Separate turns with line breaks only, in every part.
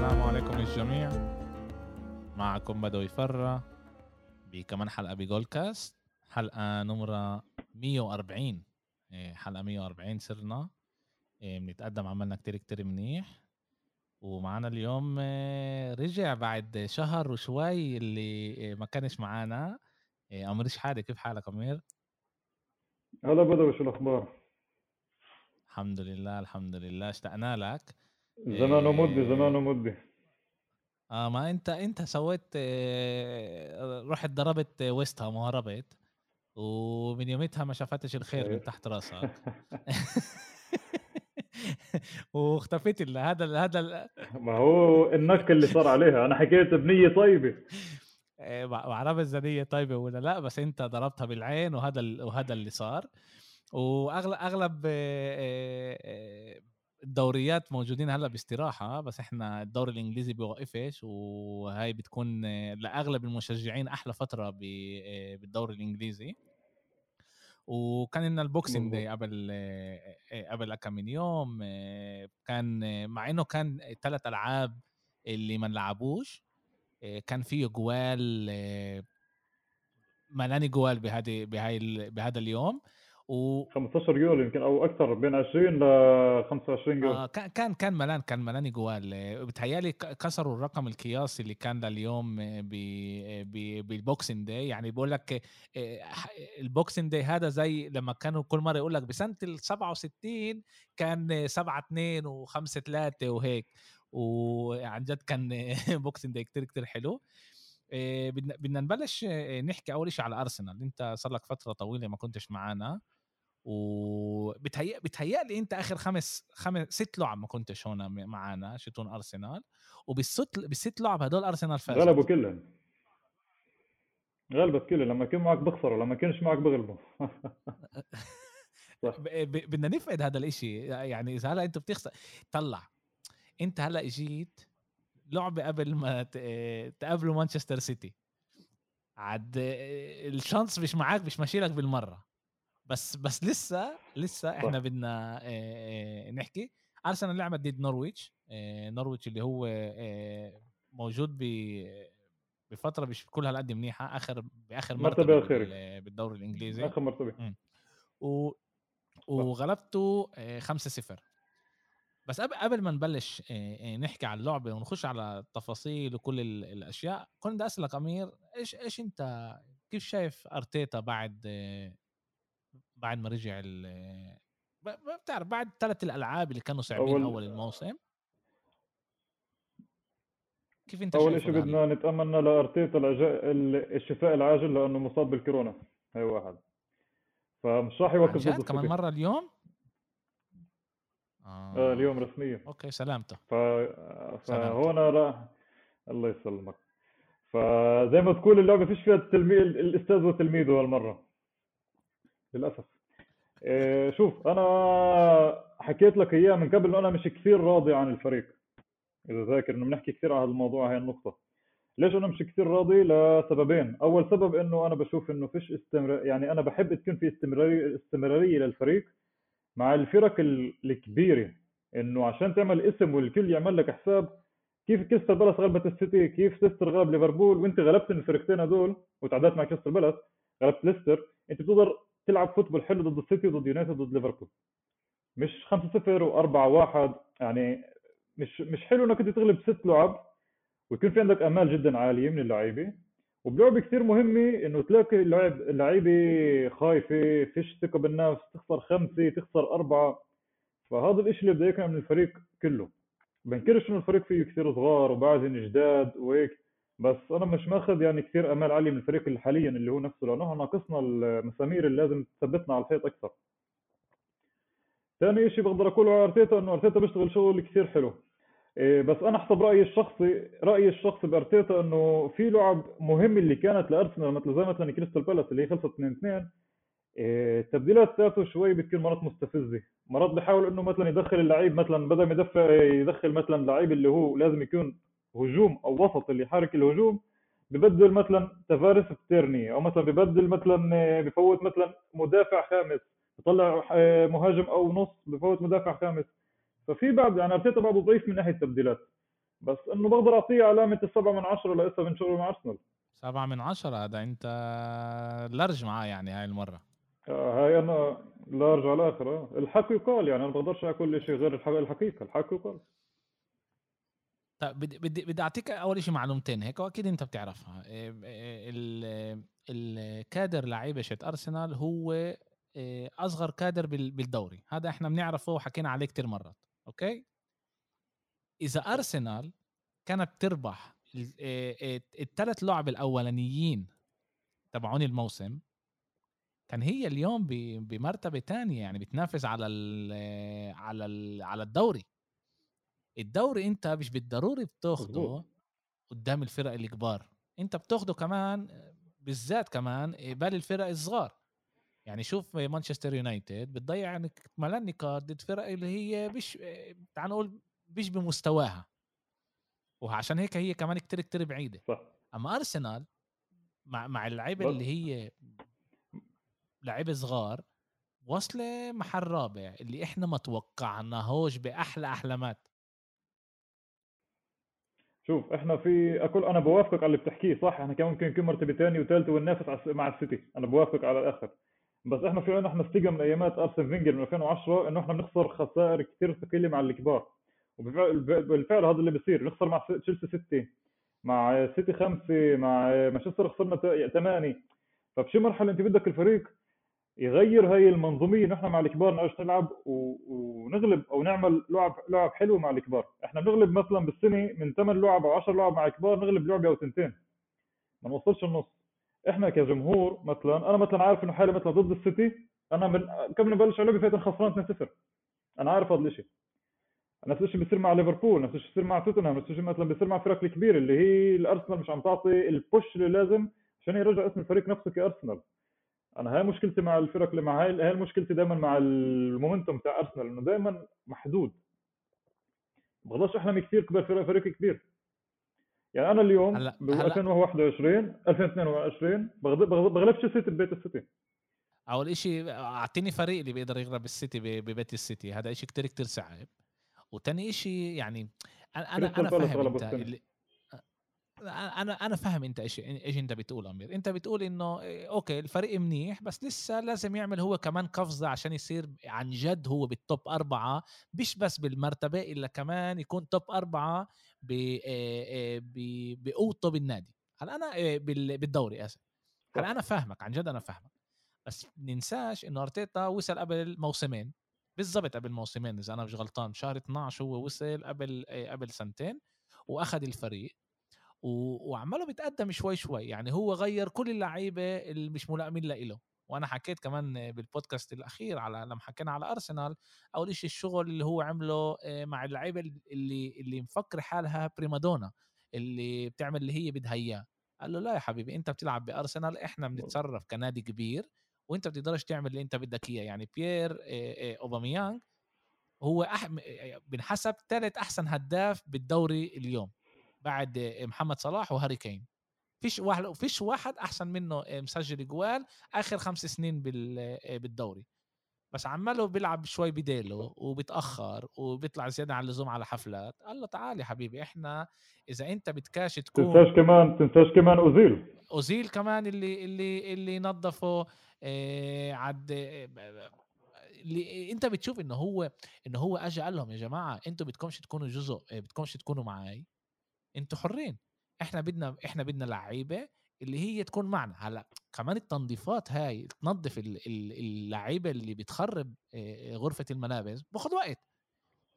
السلام عليكم للجميع معكم بدوي فرة بكمان حلقة بجول كاست حلقة نمرة 140 إيه، حلقة 140 صرنا. إيه، بنتقدم عملنا كتير كتير منيح. ومعنا اليوم إيه، رجع بعد شهر وشوي اللي ما كانش معانا. أمير شحادة كيف حالك أمير؟
هلا بدوي شو الأخبار؟
الحمد لله الحمد لله. اشتقنا لك.
زمان ومدة زمان ومدة.
آه ما أنت أنت سويت آه، رحت ضربت ويست هام وهربت ومن يومتها ما شافتش الخير من تحت راسك واختفيت هذا هذا
ما هو النك اللي صار عليها. أنا حكيت بنية طيبة.
آه، ما بعرف إذا نية طيبة ولا لا بس أنت ضربتها بالعين وهذا وهذا اللي صار. واغلب أغلب آه، الدوريات موجودين هلأ باستراحة بس إحنا الدوري الإنجليزي بيوقفش وهي بتكون لأغلب المشجعين أحلى فترة بالدوري الإنجليزي. وكان لنا ال Boxing Day قبل قبل كم من يوم كان مع إنه كان ثلاث ألعاب اللي ما لعبوش كان فيه جوال ملاني جوال بهذه بهاي بهذا اليوم.
و 15 جول يمكن أو أكثر بين 20 ل 25 جول
آه كان كان ملان كان ملان جوال بتهيألي كسروا الرقم القياسي اللي كان لليوم بال Boxing Day. يعني بقول لك آه، ال Boxing Day هذا زي لما كانوا كل مرة يقول لك بسنة ال 67 كان 7 2 و5 3 وهيك. وعن جد كان Boxing Day كتير كتير حلو. آه، بدنا نبلش آه، نحكي أول شيء على أرسنال. أنت صار لك فترة طويلة ما كنتش معنا وبتهيأ بتهيألي أنت آخر خمس خمس ست لعب ما كنتش هون معنا شتون أرسنال. وبالست بالست لعب هدول أرسنال فاز
غلبوا كلهم. غلبت كلهم. لما يكون معك بخسروا لما كانش معك بغلبوا.
بدنا نفقد هذا الإشي. يعني إذا هلأ أنت بتخسر طلع. أنت هلأ اجيت لعبة قبل ما تقابلوا مانشستر سيتي. عاد ال chance مش معاك مش ماشي لك بالمرة. بس بس لسه لسه إحنا بدنا نحكي. ارسنال لعبت ضد نورويتش؟ نورويتش اللي هو موجود ب بفترة مش كل هالقد منيحة آخر بآخر
مرتبة
أخيرة. بالدوري الإنجليزي.
آخر مرتبة.
و وغلبته 5-0 بس قبل ما نبلش نحكي على اللعبة ونخش على التفاصيل وكل الأشياء كنت بدي أسألك أمير إيش إيش أنت كيف شايف أرتيتا بعد بعد ما رجع ال بتعرف بعد ثلاث الألعاب اللي كانوا صعبين أول, أول الموسم.
كيف أنت أول شيء بدنا نتامنى لأرتيتا الشفاء العاجل لأنه مصاب بالكورونا. هي واحد. فمش راح يوقف
ضد كمان مرة اليوم؟
آه. آه. اليوم رسميا.
أوكي سلامته.
ف... فهون راح الله يسلمك. فزي ما تقول اللعبة فيش فيها التلميذ الأستاذ وتلميذه هالمرة. للأسف. إيه شوف أنا حكيت لك إياه من قبل إنه أنا مش كثير راضي عن الفريق. إذا ذاكر إنه بنحكي كثير عن هذا الموضوع هاي النقطة. ليش أنا مش كثير راضي؟ لسببين. أول سبب إنه أنا بشوف إنه فيش استمرار يعني أنا بحب تكون في استمراريه استمرارية للفريق مع الفرق الكبيرة. إنه عشان تعمل اسم والكل يعمل لك حساب كيف كريستال بالاس غلبت السيتي؟ كيف ليستر غلب ليفربول؟ وأنت غلبت الفرقتين هذول وتعادلت مع كريستال بالاس غلبت ليستر. أنت بتقدر تلعب football حلو ضد السيتي وضد يونايتد وضد ليفربول. مش 5 0 و4 1 يعني مش مش حلو إنك أنت تغلب ست لعب ويكون في عندك أمال جدا عالية من اللعيبة. وبلعبه كثير مهمه إنه تلاقي اللعب اللعيبة خايفة فيش ثقة بالنفس تخسر خمسة تخسر أربعة. فهذا الشيء اللي بده اياه من الفريق كله. بنكرش إنه الفريق فيه كثير صغار وبعدين جداد وهيك. بس أنا مش ماخذ يعني كثير أمال عاليه من الفريق اللي حاليا اللي هو نفسه لأنه ناقصنا المسامير اللي لازم تثبتنا على الحيط أكثر. ثاني شيء بقدر أقوله على أرتيتا إنه أرتيتا بيشتغل شغل كثير حلو. إيه بس أنا حسب رأيي الشخصي رأيي الشخصي بأرتيتا إنه في لعب مهمه اللي كانت لأرسنال مثل زي مثلا كريستال بالاس اللي هي خلصت 2 2 إيه التبديلات تاعته شوي بتكون مرات مستفزة. مرات بحاول إنه مثلا يدخل اللعيب مثلا بدل ما يدفع يدخل مثلا لعيب اللي هو لازم يكون هجوم أو وسط اللي يحرك الهجوم ببدل مثلا تفارس بتيرني أو مثلا ببدل مثلا بفوت مثلا مدافع خامس بطلع آه، مهاجم أو نص بفوت مدافع خامس. ففي بعض يعني أرتيتا بعضه ضعيف من ناحية التبديلات. بس إنه بقدر أعطيه علامة السبعة من عشرة لسه من شغله مع أرسنال.
سبعة من عشرة هذا أنت لرج معاه يعني هاي المرة.
آه هاي أنا لا ارجع الآخر آه. الحق يقال يعني أنا بقدرش أقول شيء غير الحقيقة الحق يقال.
طيب بدي بدي بدي أعطيك أول شيء معلومتين هيك وأكيد أنت بتعرفها. إيه، إيه، الكادر لعيبه شت أرسنال هو إيه، أصغر كادر بالدوري. هذا إحنا بنعرفه وحكينا عليه كتير مرات أوكي؟ إذا أرسنال كانت تربح الثلاث لعب الأولانيين تبعون الموسم كان هي اليوم بمرتبة تانية يعني بتنافس على ال على ال على الدوري. الدوري أنت مش بالضروري بتاخده قدام الفرق الكبار أنت بتاخده كمان بالذات كمان قبال الفرق الصغار. يعني شوف مانشستر يونايتد بتضيع ملان نقاط ضد فرق اللي هي مش تعال نقول مش بمستواها. وعشان هيك هي كمان كتير كتير بعيدة. صح. أما أرسنال مع مع اللعيبة اللي هي لعيبة صغار وصله محل رابع اللي إحنا ما توقعناهوش بأحلى أحلامات.
شوف إحنا في اكل أنا بوافقك على اللي بتحكيه صح؟ إحنا كان ممكن نكون مرتبة ثانية وثالثه وننافس مع السيتي. أنا بوافق على الآخر. بس إحنا في إحنا استيقا من أيامات أرسن فينجر من 2010 إنه إحنا بنخسر خسائر كثير ثقيلة مع الكبار. وبالفعل هذا اللي بيصير. نخسر مع تشيلسي ستة مع سيتي خمسة مع مانشستر خسرنا ثمانية. فبشي مرحلة أنت بدك الفريق؟ يغير هاي المنظومية. نحن مع الكبار نعرف نلعب ونغلب أو نعمل لعب لعب حلوة مع الكبار. إحنا بنغلب مثلا بالسنة من 8 لعب أو 10 لعب مع الكبار نغلب لعبة أو تنتين ما نوصلش النص. إحنا كجمهور مثلا أنا مثلا عارف إنه حالي مثلا ضد السيتي أنا من قبل ما نبلش اللعبة فاتن خسران 2-0 أنا عارف هذا الشيء نفس الشيء بيصير مع ليفربول نفس الشيء بيصير مع توتنهام نفس الشيء مثلا بيصير مع الفرق الكبيره اللي هي الأرسنال مش عم تعطي البوش اللي لازم عشان يرجع اسم الفريق نفسه كأرسنال. أنا هاي مشكلتي مع الفرق اللي مع هاي هاي مشكلتي دائما مع المومنتوم تاع أرسنال إنه دائما محدود. بقدرش احلم كثير كبير فريق, فريق كبير. يعني أنا اليوم ب 2021 2022 بغلبش السيتي ببيت السيتي.
أول شيء أعطيني فريق اللي بيقدر يغلب السيتي ببيت السيتي هذا شيء كتير كتير صعب وتاني شيء يعني أنا أنا فاهم أنت اللي أنا أنا فاهم أنت إيش إيش أنت بتقول أمير. أنت بتقول إنه okay الفريق منيح بس لسه لازم يعمل هو كمان قفزة عشان يصير عن جد هو بال top أربعة مش بس بالمرتبة إلا كمان يكون توب أربعة بقوته بالنادي. هلا أنا بالدوري آسف. هلا أنا فاهمك عن جد أنا فاهمك. بس ننساش إنه أرتيتا وصل قبل موسمين بالضبط قبل موسمين إذا أنا مش غلطان شهر 12 هو وصل قبل قبل سنتين وأخذ الفريق. وعماله بيتقدم شوي شوي. يعني هو غير كل اللعيبة اللي مش ملائمين له وأنا حكيت كمان بالبودكاست الأخير على لما حكينا على ارسنال أول شيء الشغل اللي هو عمله آه، مع اللعيبة اللي اللي مفكر حالها prima donna اللي بتعمل اللي هي بدها إياه. قال له لا يا حبيبي أنت بتلعب بارسنال إحنا بنتصرف كنادي كبير وأنت بتقدرش تعمل اللي أنت بدك إياه. يعني بيير آه، آه، اوباميانج هو أح... بنحسب ثالث أحسن هداف بالدوري اليوم. بعد محمد صلاح وهاري كين. فيش واحد فيش واحد أحسن منه مسجل جوال آخر خمس سنين بالدوري. بس عماله بيلعب شوي بديله وبتاخر وبيطلع زيادة عن اللزوم على حفلات. قال له تعال يا حبيبي إحنا إذا أنت بتكاش تكون
تنساش كمان تنساش كمان أوزيل.
أوزيل كمان اللي اللي اللي نظفه آه عد اللي أنت بتشوف إنه هو إنه هو اجى قال لهم يا جماعة أنتوا بدكمش تكونوا جزء بدكمش تكونوا معي أنتوا حرين. إحنا بدنا إحنا بدنا لعيبة اللي هي تكون معنا. هلأ كمان التنظيفات هاي تنظف اللعيبة اللي بتخرب غرفة الملابس باخذ وقت.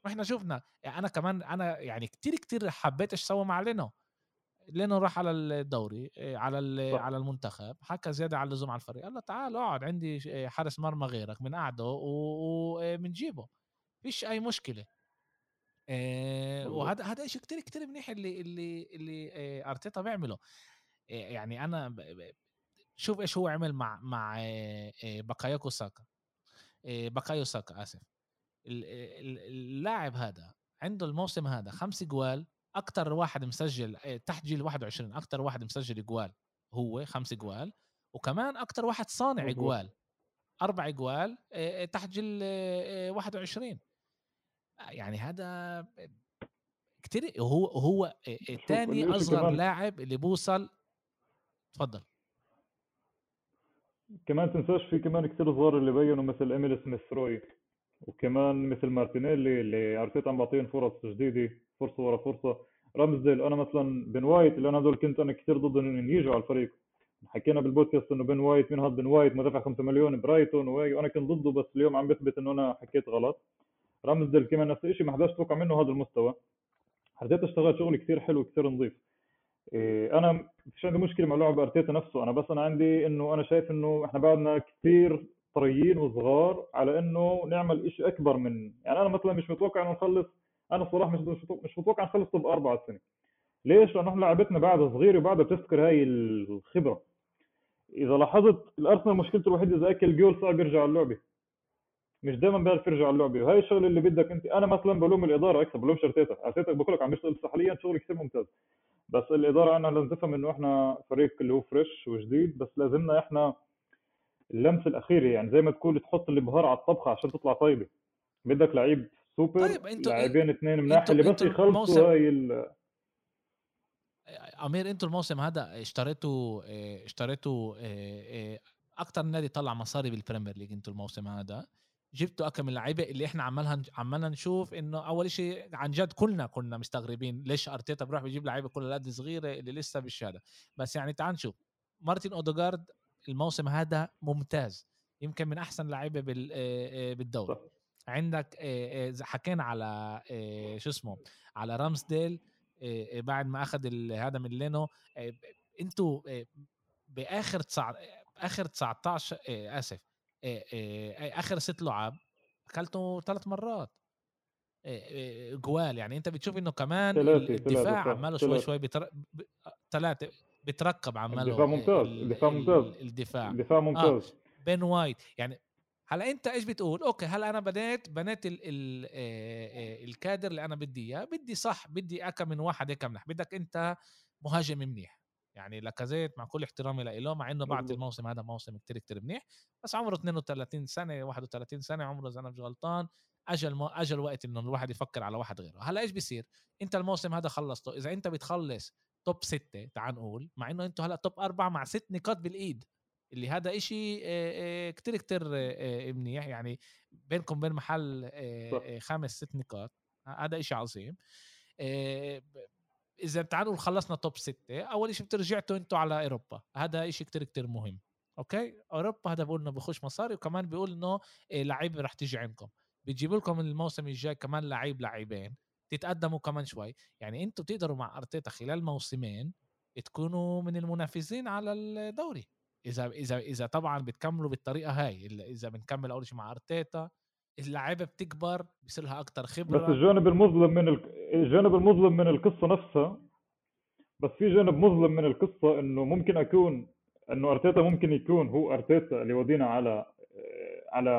وإحنا شفنا أنا كمان أنا يعني كتير كتير حبيت إيش سوى مع لينو. لينو راح على الدوري على صح. على المنتخب حكى زيادة على اللزوم على الفريق. قال له تعال اقعد عندي حارس مرمى غيرك من قعدة وبنجيبه فيش أي مشكلة. آه وهذا هذا شيء كتير كتير منيح اللي اللي اللي آه أرتيتا بيعمله. آه يعني أنا ب... ب... شوف إيش هو عمل مع مع آه بكايوكو ساكا. آه بكايو ساكا آسف. اللاعب هذا عنده الموسم هذا خمس جوال أكثر واحد مسجل تحت جيل 21 أكثر واحد مسجل جوال هو خمس جوال وكمان أكثر واحد صانع جوال أربع جوال تحت جيل 21 يعني هذا كتير هو هو ثاني أصغر لاعب اللي بوصل. تفضل.
كمان تنساش في كمان كثير صغار اللي بينوا مثل ايميل سميث روي وكمان مثل مارتينيلي اللي أرتيتا عم بعطيهم فرص جديدة فرصة ورا فرصة. رامزديل أنا مثلا بن وايت اللي أنا هدول كنت أنا كثير ضد إنهم يجوا على الفريق. حكينا بالبودكاست إنه بن وايت مين هذا بن وايت؟ مدافع 5 مليون برايتون وأنا كنت ضده بس اليوم عم بثبت إنه أنا حكيت غلط. رامزديل كمان نفس الشيء ما حداش توقع منه هذا المستوى. أرتيتا اشتغل شغل كثير حلو كثير نظيف. إيه أنا فيش عندي مشكلة مع لعب أرتيتا نفسه. أنا بس أنا عندي إنه أنا شايف إنه إحنا بعدنا كثير طريين وصغار على إنه نعمل شيء أكبر من يعني أنا مثلا مش متوقع إنه نخلص أنا الصراحه مش مش متوقع نخلص top أربعة السنة ليش؟ لأنه إحنا لعبتنا بعدها صغيرة وبعدها بتذكر هاي الخبرة. إذا لاحظت الأرسنال مشكلته الوحيدة إذا أكل جول صعب يرجع اللعبة. مش دايما بيعرف يرجع على اللعبة. وهي الشغله اللي بدك أنت. أنا مثلا بلوم الإدارة أكثر بلومش ارتيتا ارتيتا بقول لك عم يشتغل حاليا شغل كثير ممتاز. بس الإدارة عنا لازم تفهم إنه إحنا فريق اللي هو fresh وجديد بس لازمنا إحنا اللمسة الأخيرة يعني. زي ما تقول تحط البهار على الطبخة عشان تطلع طيبة. بدك لعيب سوبر طيب أنتوا لاعبين اثنين مناح اللي بس يخلصوا هاي ال
أمير أنتوا الموسم هذا اشتريتوا اشتريتوا أكثر نادي طلع مصاري بال Premier League أنتوا الموسم هذا. جبتوا أكم اللعيبة اللي إحنا عمالها عمالنا نشوف إنه أول شيء عن جد كلنا كنا مستغربين ليش أرتيتا بروح بيجيب لعيبة كلها قد صغيره اللي لسه بالشهاده بس يعني تعال نشوف. مارتن اودوغارد الموسم هذا ممتاز. يمكن من أحسن لعيبة بالدوري. عندك حكينا على شو اسمه على رامسديل بعد ما أخذ هذا من لينو أنتوا بآخر تسع آخر 19 آسف آخر ست لعب أكلته ثلاث مرات. جوال يعني أنت بتشوف إنه كمان الدفاع عماله شوي شوي ثلاثة بتركب عماله
الدفاع ممتاز الدفاع ممتاز
الدفاع.
الدفاع ممتاز. آه.
بن وايت يعني هلأ أنت إيش بتقول؟ أوكي هلأ أنا بنيت بنيت ال ال الكادر اللي أنا بدي إياه بدي صح بدي اكم من واحد هيك بدك أنت مهاجم منيح. يعني لاكازيت مع كل احترامي له مع إنه بعد الموسم هذا موسم كتير كتير منيح بس عمره 32 سنة 31 سنة عمره إذا أنا مش غلطان أجا أجا وقت إنه الواحد يفكر على واحد غيره. هلأ إيش بيصير؟ أنت الموسم هذا خلصته إذا أنت بتخلص top ستة تعال نقول مع إنه أنتم هلأ top أربعة مع ست نقاط بالإيد اللي هذا إشي كتير كتير منيح. يعني بينكم بين محل خمس ست نقاط هذا إشي عظيم. إذا تعالوا خلصنا top ستة أول شيء بترجعتوا أنتوا على أوروبا. هذا إشي كتير كتير مهم. أوكي؟ أوروبا هذا بقول إنه بخش مصاري وكمان بيقول إنه لعيبه رح تيجي عندكم. بيجيبوا لكم الموسم الجاي كمان لعيب لعيبين تتقدموا كمان شوي. يعني أنتوا تقدروا مع أرتيتا خلال موسمين تكونوا من المنافسين على الدوري. إذا إذا إذا طبعا بتكملوا بالطريقة هاي إذا بنكمل أول شيء مع أرتيتا اللعيبة بتكبر بصير لها أكثر خبرة.
بس الجانب المظلم من الجانب المظلم من القصة نفسها بس في جانب مظلم من القصة إنه ممكن أكون إنه أرتيتا ممكن يكون هو أرتيتا اللي ودينا على على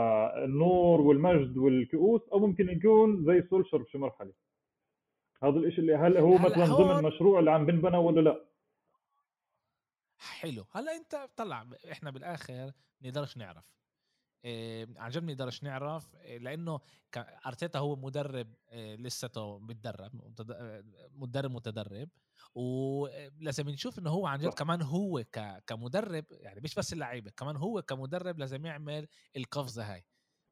النور والمجد والكؤوس أو ممكن يكون زي سولشر بشي مرحلة. هذا الشيء اللي هل هو مثلا ضمن مشروع اللي عم بنبنى ولا لا؟
حلو. هلا أنت طلع إحنا بالآخر نقدرش نعرف. عن جد نقدرش نعرف لأنه أرتيتا هو مدرب إيه لساته بتدرب مدرب متدرب ولازم نشوف إنه هو عن جد كمان هو كمدرب يعني مش بس اللعيبة كمان هو كمدرب لازم يعمل القفزة هاي.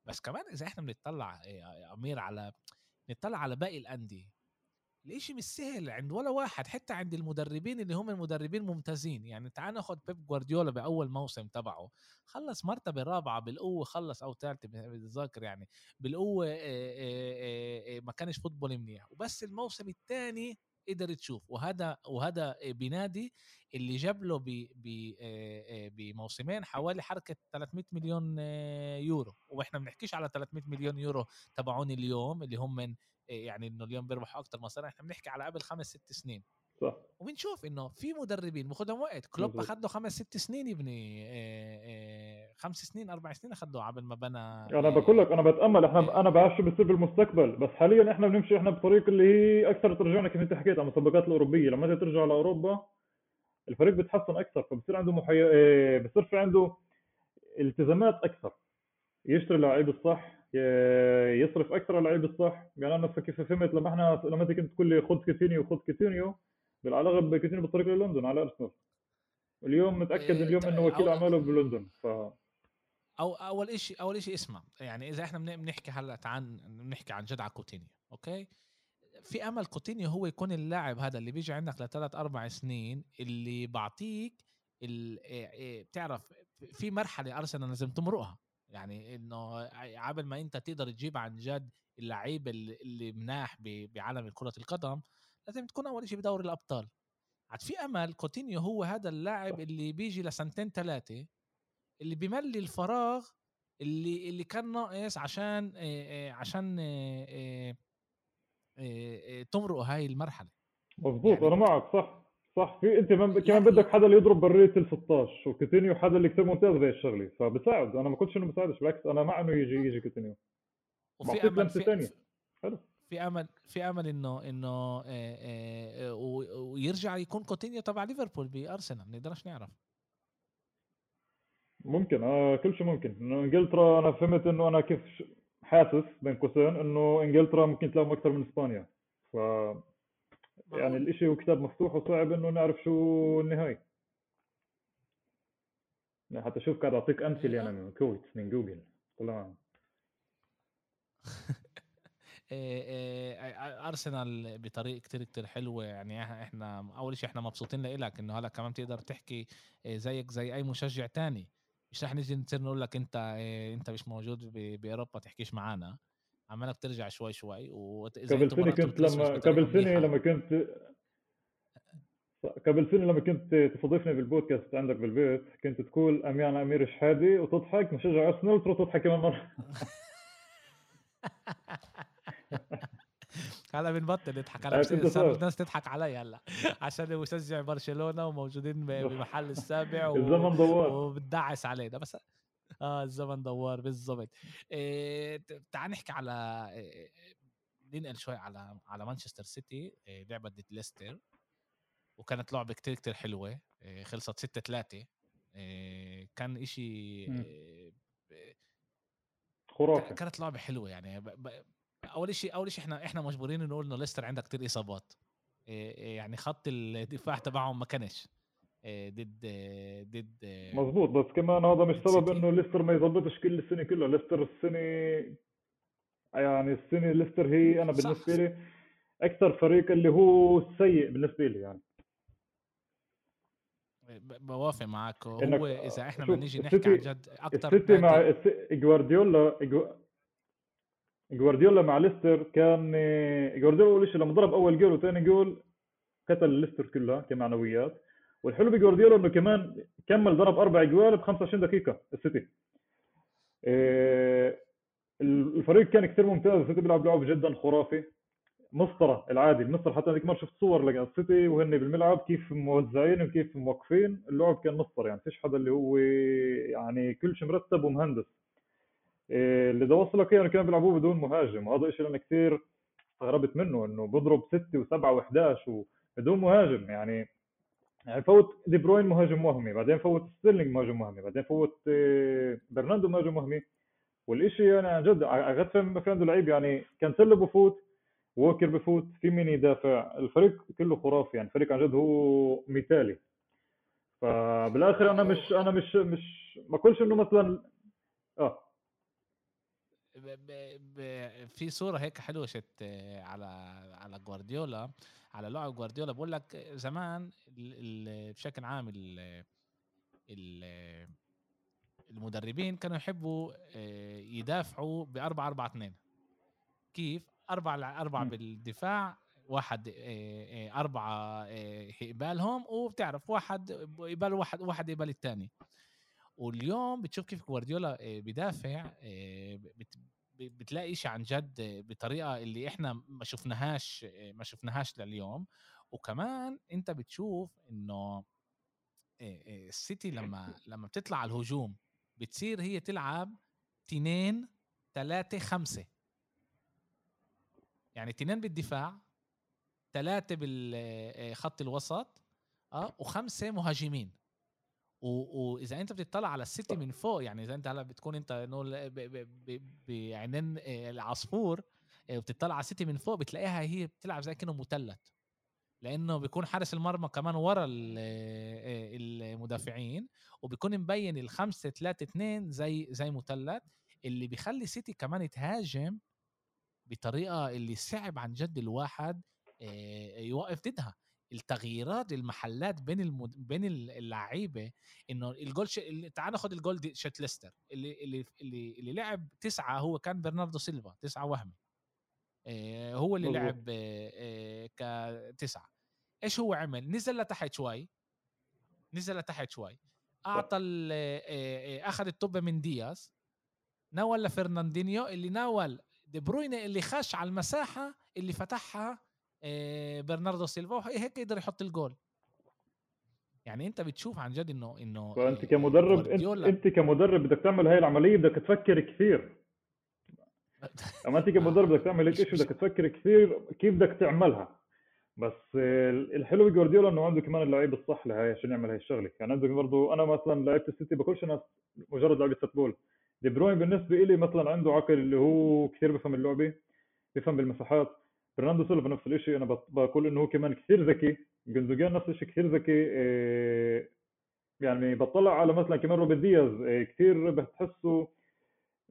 بس كمان إذا إحنا بنطلع يا أمير على نطلع على باقي الأندية الاشي مش سهل عند ولا واحد حتى عند المدربين اللي هم المدربين ممتازين. يعني تعال ناخذ بيب جوارديولا بأول موسم تبعه. خلص مرتبة رابعة بالقوة خلص أو ثالثه بتذكر يعني بالقوة ما كانش فوتبول منيح. وبس الموسم الثاني قدر تشوف وهذا وهذا بنادي اللي جاب له بموسمين حوالي حركة 300 مليون يورو. وإحنا بنحكيش على 300 مليون يورو تبعون اليوم اللي هم من يعني إنه اليوم بيربحوا أكثر مصاري إحنا بنحكي على قبل خمس ست سنين.
صح.
وبنشوف إنه في مدربين بخدهم وقت. كلوب اخذ له خمس ست سنين يبني خمس سنين أربع سنين اخذ له قبل ما بنى
أنا بقول لك أنا بتأمل إحنا أنا بعرف شو بصير بالمستقبل بس حاليا إحنا بنمشي إحنا بطريق اللي هي أكثر ترجعنا كيف أنت حكيت على المسابقات الأوروبية. لما انت ترجع لأوروبا الفريق بيتحسن أكثر فبصير عنده محي... بصير في عنده التزامات أكثر. يشتري اللعيب الصح يصرف أكثر على اللعيب الصح. يعني أنا كيف فهمت لما إحنا لما أنت كنت تقول لي خذ كوتينيو خذ كوتينيو بالاغلب كوتينيو بالطريق للندن على أرسنال. اليوم متأكد إيه اليوم إنه وكيل أعماله بلندن. ف
أو أول شيء أول شيء اسمع. يعني إذا إحنا بنحكي هلأ عن بنحكي عن جد على كوتينيو أوكي؟ في أمل كوتينيو هو يكون اللاعب هذا اللي بيجي عندك لثلاث أربع سنين اللي بعطيك بتعرف في مرحلة أرسنال لازم تمرقها. يعني إنه قبل ما أنت تقدر تجيب عن جد اللعيب اللي مناح بعالم كرة القدم لازم تكون أول شيء بدوري الأبطال. عاد في أمل كوتينيو هو هذا اللاعب اللي بيجي لسنتين ثلاثة اللي بيملي الفراغ اللي اللي كان ناقص عشان عشان تمرق هاي المرحلة.
مظبوط يعني أنا معك صح. صح في انت كمان يعني بدك حدا اللي يضرب برات ال 16 وكوتينيو حدا اللي كثير ممتاز بهي الشغلة. فبساعد أنا ما قلتش إنه بساعدش بالعكس أنا مع إنه يجي يجي كوتينيو
وفي أمل في, ثانية حلو. في أمل في أمل إنه إنه ويرجع يكون كوتينيو تبع ليفربول بأرسنال ما نقدرش نعرف.
ممكن آه كل شيء ممكن. إنه إنجلترا أنا فهمت إنه أنا كيف حاسس بين قوسين إنه إنجلترا ممكن تلاقيهم أكثر من إسبانيا. ف يعني الإشي هو كتاب مفتوح وصعب إنه نعرف شو النهاية. يعني حتى شوف كان أعطيك أمثلة أنا من كويت من جوجل. طلع.
إيه، إيه، أرسنال بطريقة كتير كتير حلوة. يعني إحنا أول شيء إحنا مبسوطين لك إنه هلأ كمان تقدر تحكي إيه، زيك زي أي مشجع تاني. مش رح نيجي نصير نقول لك أنت أنت مش موجود بأوروبا تحكيش معنا عمالك ترجع شوي شوي
قبل سنه كنت لما قبل سنه لما كنت قبل سنه لما كنت تستضيفني بالبودكاست عندك بالبيت كنت تقول اميان أمير شحادي وتضحك مشجع أرسنال تروح تضحك كمان مرة.
هلا بنبطل نضحك هلا صار الناس تضحك علي هلا عشان مشجع برشلونة وموجودين بمحل السابع
و... الزمن دوار.
وبتدعس علينا بس آه الزمن دوار بالضبط. إيه تعال نحكي على إيه ننقل شوي على على مانشستر سيتي. إيه لعبة ضد ليستر. وكانت لعبة كتير كتير حلوة. إيه خلصت 6 3 إيه كان إشي إيه
خرافي.
كانت لعبة حلوة يعني. ب... ب... أول شيء أول شيء إحنا إحنا مجبورين نقول انه ليستر عندها كتير إصابات. يعني خط الدفاع تبعهم ما كانش. آه، ضد ضد
مظبوط بس كمان هذا مش سبب إنه ليستر ما يظبطش كل السنة كلها. ليستر السنة يعني السنة ليستر هي أنا بالنسبة لي أكثر فريق اللي هو سيء بالنسبة لي يعني.
بوافق معك هو إذا إحنا بدنا نيجي نحكي عن جد أكثر السيتي
مع جوارديولا جوارديولا مع ليستر كان جوارديولا أول شيء لما ضرب أول جول وثاني جول قتل ليستر كلها كمعنويات. والحلو بجوارديولا إنه كمان كمل ضرب أربع اجوال ب 25 دقيقة السيتي. آه، الفريق كان كثير ممتاز السيتي بيلعب لعب جدا خرافي. مسطره العادي المسطره حتى هذيك مره شفت صور للسيتي وهن بالملعب كيف موزعين وكيف موقفين. اللعب كان مسطر يعني فيش حدا اللي هو يعني كل شيء مرتب ومهندس. آه، اللي ده وصلك إنه كانوا بيلعبوه بدون مهاجم وهذا الشيء أنا كثير استغربت منه إنه بضرب ستة وسبعة و11 وبدون مهاجم. يعني يعني فوت دي بروين مهاجم وهمي بعدين فوت ستيرلينج مهاجم وهمي بعدين فوت آه، برناردو مهاجم وهمي والشيء يعني عن جد عن فهم لعيب يعني كانسيلو بفوت ووكر بفوت في مين يدافع؟ الفريق كله خرافي يعني الفريق عن جد هو مثالي فبالآخر أنا مش أنا مش مش ما أقولش إنه مثلا آه.
في صورة هيك حلوة شت آه، على على جوارديولا على لعب جوارديولا. بقول لك زمان بشكل عام ال المدربين كانوا يحبوا آه، يدافعوا ب 4 4 2 كيف؟ أربعة أربعة بالدفاع واحد آه، أربعة يقبالهم وبتعرف واحد يقبل واحد واحد يقبل الثاني. واليوم بتشوف كيف جوارديولا بدافع بتلاقي شيء عن جد بطريقة اللي إحنا ما شفناهاش ما شفناهاش لليوم. وكمان أنت بتشوف إنه السيتي لما لما بتطلع على الهجوم بتصير هي تلعب تنين ثلاثة خمسة. يعني تنين بالدفاع ثلاثة بالخط الوسط آه وخمسة مهاجمين. واذا أنت بتطلع على السيتي من فوق يعني إذا أنت هلا بتكون أنت نقول بعينين آه، العصفور آه، وبتطلع على السيتي من فوق بتلاقيها هي بتلعب زي كأنه مثلث. لأنه بيكون حارس المرمى كمان ورا المدافعين وبيكون مبين الخمسة ثلاثة اثنين زي زي مثلث. اللي بيخلي سيتي كمان يتهاجم بطريقة اللي صعب عن جد الواحد يوقف ضدها. التغييرات المحلات بين المد... بين اللعيبة إنه الجول ش... تعال ناخذ الجول ضد ليستر. اللي اللي اللي, اللي لعب تسعة هو كان برناردو سيلفا تسعة وهمي. هو اللي لعب كتسعه إيش هو عمل؟ نزل لتحت شوي. نزل لتحت شوي. أعطى أخذ الطابة من دياز. ناول لفرناندينيو اللي ناول دي بروين اللي خش على المساحة اللي فتحها برناردو سيلفا وهيك قدر يحط الجول. يعني أنت بتشوف عن جد انه إنه
فانت كمدرب انت, أنت كمدرب بدك تعمل هاي العملية بدك تفكر كثير. أما أنت كمدرب بدك تعمل هيك شيء بدك تفكر كثير كيف بدك تعملها. بس الحلو بجوارديولا إنه عنده كمان اللعيبه الصح لهي عشان يعمل هاي الشغلة. يعني عندك برضه أنا مثلا لعيبه السيتي بقولش ناس مجرد لعيبه football. دي بروين بالنسبة لي مثلا عنده عقل اللي هو كثير بفهم اللعبة بفهم بالمساحات برناردو سيلفا نفس الشيء أنا بقول إنه هو كمان كثير ذكي جندوجان نفس الشيء كثير ذكي آه، يعني بطلع على مثلا كمان روبن دياز آه، كثير بتحسه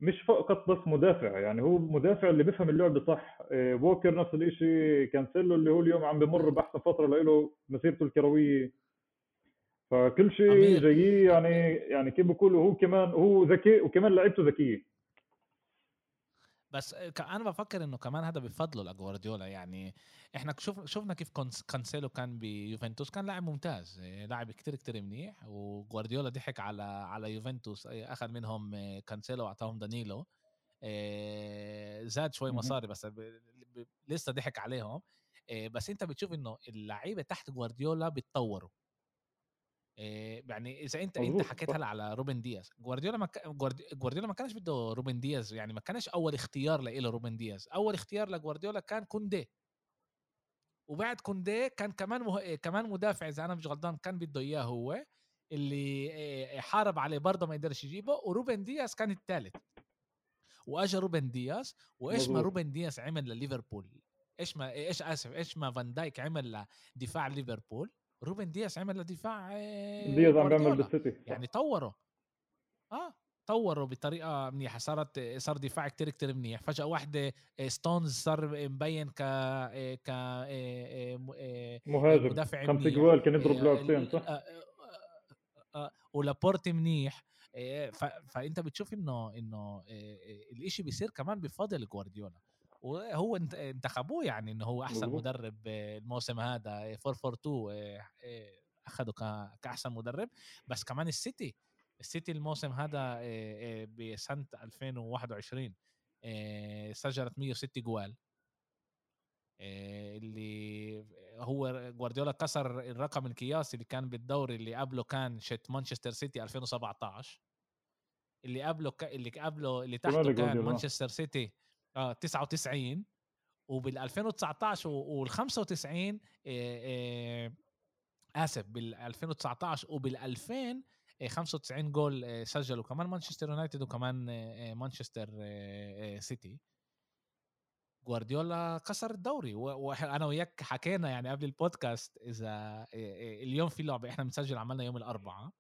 مش فقط بس مدافع يعني هو مدافع اللي بيفهم اللعب صح آه، ووكر نفس الشيء كانسيلو اللي هو اليوم عم بمر بأحسن فترة لمسيرته الكروية. فكل شيء جاي يعني يعني كيف بقولوا هو كمان هو ذكي وكمان لعيبته ذكية.
بس أنا بفكر إنه كمان هذا بفضله لجوارديولا. يعني إحنا شوف شفنا كيف كانسيلو كان بيوفنتوس كان لاعب ممتاز لاعب كتير كتير منيح وجوارديولا ضحك على على يوفنتوس أخذ منهم كانسيلو وأعطاهم دانيلو. زاد شوي مصاري بس لسه ضحك عليهم. بس أنت بتشوف إنه اللعيبة تحت جوارديولا بيتطوروا يعني إذا أنت أنت حكيت هلا على روبن دياز جوارديولا ما جوارديولا ما كانش بده روبن دياز يعني ما كانش أول اختيار له روبن دياز أول اختيار لجوارديولا كان كوندي. وبعد كوندي كان كمان مه... كمان مدافع إذا أنا مش غلطان كان بده إياه هو اللي حارب عليه برضه ما قدرش يجيبه وروبن دياز كان الثالث واجى روبن دياز وإيش ما روبن دياز عمل لليفربول؟ إيش ما إيش آسف إيش ما فان دايك عمل لدفاع ليفربول؟ روبن دياز عمل دفاع
دياز عم بيعمل بالسيتي.
يعني طوره. آه طوروا بطريقة منيحة صارت صار دفاع كتير كتير منيح. فجأة واحدة ستونز صار مبين ك ك
مهاجم. مدافع خمس جوال كان يضرب لعبتين صح؟ آه،
آه، آه، ولابورتي منيح. فأنت بتشوف إنه إنه الإشي بيصير كمان بفضل جوارديولا. وهو انتخبوه يعني إنه هو أحسن مدرب الموسم هذا 442 أخذه كأحسن مدرب. بس كمان السيتي السيتي الموسم هذا بسنة 2021 سجلت 106 جوال. اللي هو جوارديولا كسر الرقم القياسي اللي كان بالدوري اللي قبله كان شت مانشستر سيتي 2017 اللي قبله ك... اللي قبله اللي تحته كان مانشستر سيتي آه 99 وبال 2019 وال 95 آسف بال 2019 وبال 2000 95 جول سجلوا كمان مانشستر يونايتد وكمان مانشستر سيتي. جوارديولا كسر الدوري وأنا وياك حكينا يعني قبل البودكاست إذا اليوم في لعبة إحنا بنسجل عملنا يوم الأربعاء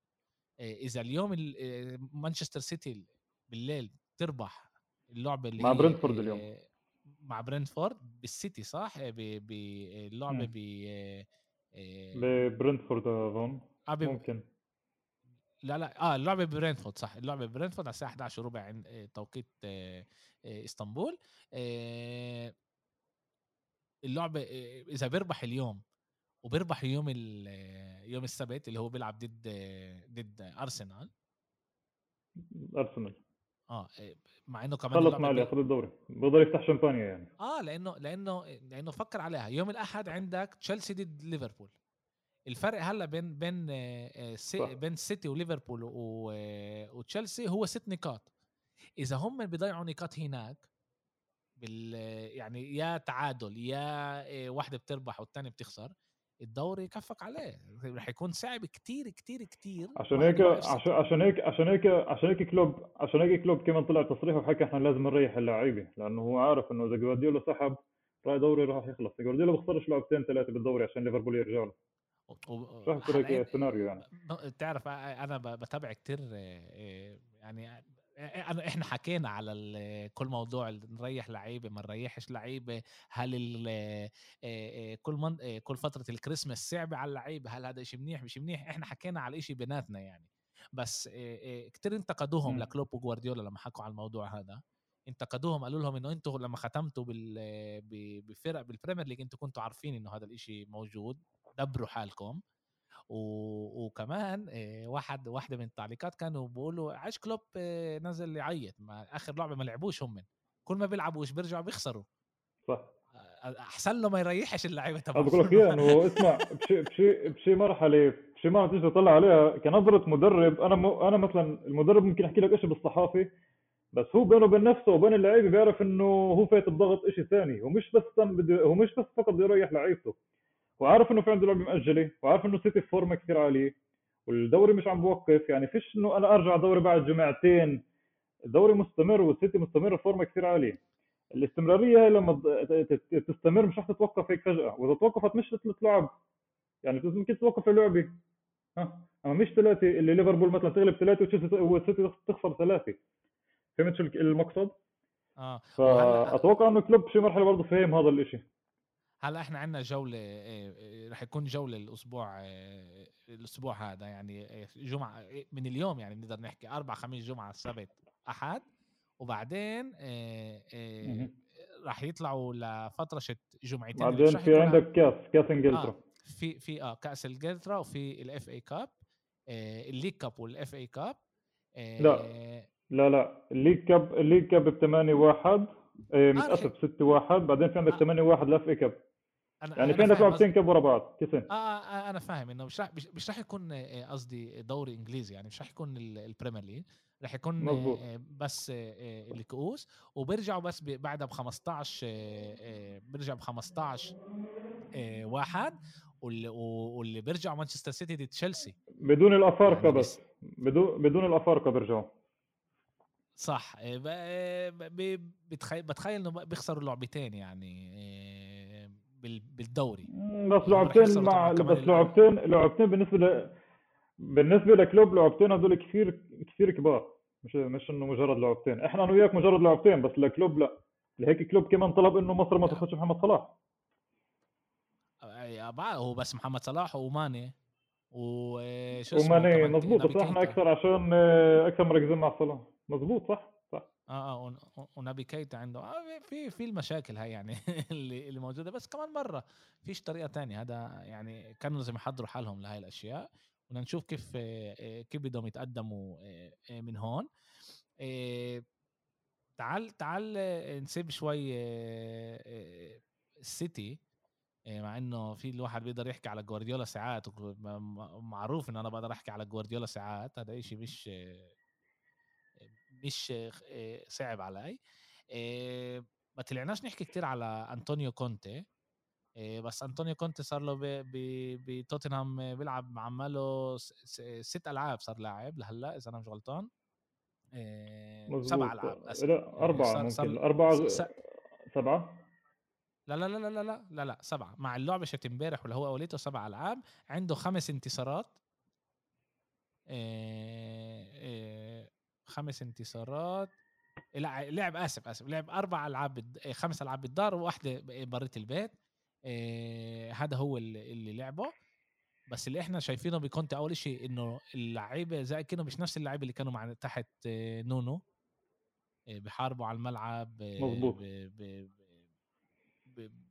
إذا اليوم مانشستر سيتي بالليل تربح اللعبة اللي
مع برنتفورد اليوم.
مع برنتفورد بالسيتي صح؟ باللعبه ب
ببرنتفورد اظن ممكن.
لا لا آه اللعبة ببرنتفورد صح. اللعبة ببرنتفورد على الساعة 11 وربع توقيت إسطنبول. اللعبة إذا بيربح اليوم وبيربح يوم يوم السبت اللي هو بيلعب ضد ضد أرسنال.
أرسنال.
آه إيه، مع إنه كمان
خلص مالي ياخذ الدوري. بيقدر يفتح شامبانيا يعني.
آه لأنه لأنه لأنه فكر عليها. يوم الأحد عندك تشيلسي ضد ليفربول. الفرق هلا بين بين آه، سي بين سيتي وليفربول وتشيلسي هو ست نقاط. إذا هم بيضيعوا نقاط هناك بال يعني يا تعادل يا آه، واحدة بتربح والثانيه بتخسر الدوري كفك عليه رح يكون صعب كتير كتير كتير
عشان هيك عشان عشان هيك عشان هيك عشان هيك كلوب عشان هيك كلوب كمان طلع تصريح وحكى إحنا لازم نريح اللعيبة لأنه هو عارف إنه إذا جوارديولا سحب رأي دوري راح يخلص. جوارديولا بيخسرش لعبتين ثلاثة بالدوري عشان ليفربول يرجع له. راح يصير هيك سيناريو يعني؟
تعرف أنا بتابع كتير يعني أنا إحنا حكينا على كل موضوع نريح لعيبه ما نريحش لعيبه هل كل من كل فترة الكريسماس صعبه على اللعيبه هل هذا شيء منيح مش منيح إحنا حكينا على شيء بيناتنا يعني. بس كتير انتقدوهم لكلوب وجوارديولا لما حكوا على الموضوع هذا. انتقدوهم قالوا لهم إنه أنتم لما ختمتوا بال بفرق بال Premier League أنتم كنتوا عارفين إنه هذا الإشي موجود دبروا حالكم. وكمان آه، واحد واحدة من التعليقات كانوا بيقولوا عاش كلوب آه، نزل يعيط ما آخر لعبة ما لعبوش هم. كل ما بيلعبوش بيرجعوا بيخسروا.
صح.
أحسن له ما يريحش اللعيبة
تبعه. بقول لك إنه اسمع بشي بشي بشي مرحلة بشي مرحلة تيجي تطلع عليها. كنظرة مدرب أنا م... أنا مثلا المدرب ممكن يحكي لك شيء بالصحافي بس هو بينه وبين نفسه وبين اللعيبة بيعرف إنه هو فايت بضغط شيء ثاني. هو مش بس بده هو مش بس فقط بده يريح لعيبته. وعارف إنه في عنده لعبة مؤجله وعارف إنه سيتي فورمه كثير عالية والدوري مش عم بوقف يعني فيش إنه أنا أرجع دوري بعد جمعتين الدوري مستمر والسيتي مستمر فورمه كثير عالية. الاستمرارية هي لما تستمر مش رح تتوقف هيك فجأة. وإذا توقفت مش ثلاث لعب يعني ممكن توقف اللعبة. ها؟ أما مش ثلاثة اللي ليفربول مثلا تغلب ثلاثة والسيتي تخسر ثلاثة. فهمت شو المقصد؟
آه.
فأتوقع إنه كلوب بشي مرحلة برضه فهم هذا الشيء
هلأ إحنا عندنا جولة آه، آه، رح يكون جولة الأسبوع آه، الأسبوع هذا يعني جمعة من اليوم يعني بنقدر نحكي أربع خميس جمعة سبت أحد. وبعدين راح يطلعوا لفترة شت جمعتين.
بعدين في عندك كأس كأس إنجلترا.
آه في في آه كأس إنجلترا وفي ال FA Cup ال League Cup وال FA Cup
لا لا لا ال League Cup ال League Cup ب 8 1 متأسف 6 1 بعدين في عندك 8 1 ل FA Cup. أنا يعني في عندك cup ورا بعض. كيسين.
آه, آه, آه أنا فاهم إنه مش رح مش رح يكون آه، قصدي دوري إنجليزي يعني مش رح يكون ال Premier League رح يكون مزبوط. بس الكؤوس. وبيرجعوا بس بعدها ب 15 بيرجع ب 15 واحد. واللي واللي بيرجعوا مانشستر سيتي ضد تشيلسي.
بدون الأفارقة يعني بس. بدون بدون الأفارقة بيرجعوا.
صح. بتخيل إنه بيخسروا لعبتين يعني بالدوري.
بس لعبتين مع بس لعبتين لعبتين بالنسبة ل... بالنسبة لكلوب لعبتين هذول كثير كثير كبار. مش مش إنه مجرد لعبتين. إحنا أنا وياك مجرد لعبتين بس لكلوب لا. لهيك كلوب كمان طلب إنه مصر ما تاخذش محمد صلاح.
هو بس محمد صلاح وماني.
وشو اسمه وماني مضبوط بس إحنا أكثر عشان أكثر مركزين مع صلاح. مضبوط صح صح؟
آه آه ونبي كيتا عنده. آه في في المشاكل هاي يعني اللي اللي موجودة. بس كمان مرة فيش طريقة تانية. هذا يعني كانوا لازم يحضروا حالهم لهي الأشياء. بدنا نشوف كيف آه، كيف بدهم يتقدموا آه، آه، من هون. تعال تعال نسيب شوي السيتي. مع إنه في الواحد بيقدر يحكي على جوارديولا ساعات. معروف إن أنا بقدر أحكي على جوارديولا ساعات. هذا شيء مش مش صعب علي. ما طلعناش نحكي كتير على أنطونيو كونتي. بس أنطونيو كونتي صار له بتوتنهام بيلعب عماله ست ألعاب صار لاعب لهلأ إذا أنا مش غلطان. سبع ألعاب
لا أربعة ممكن. صار أربعة سبعة؟
لا لا لا لا لا لا لا سبعة. مع اللعبه شت امبارح ولا هو اوليته سبع ألعاب عنده خمس انتصارات. خمس انتصارات. لا لعب آسف آسف لعب أربع ألعاب خمس ألعاب بالدار وواحدة بريت البيت. إيه هذا هو اللي, اللي لعبه. بس اللي إحنا شايفينه بكونتي أول شيء إنه اللعيبة زي كانوا مش نفس اللعيبة اللي كانوا مع تحت نونو. إيه بحاربوا على الملعب
مظبوط.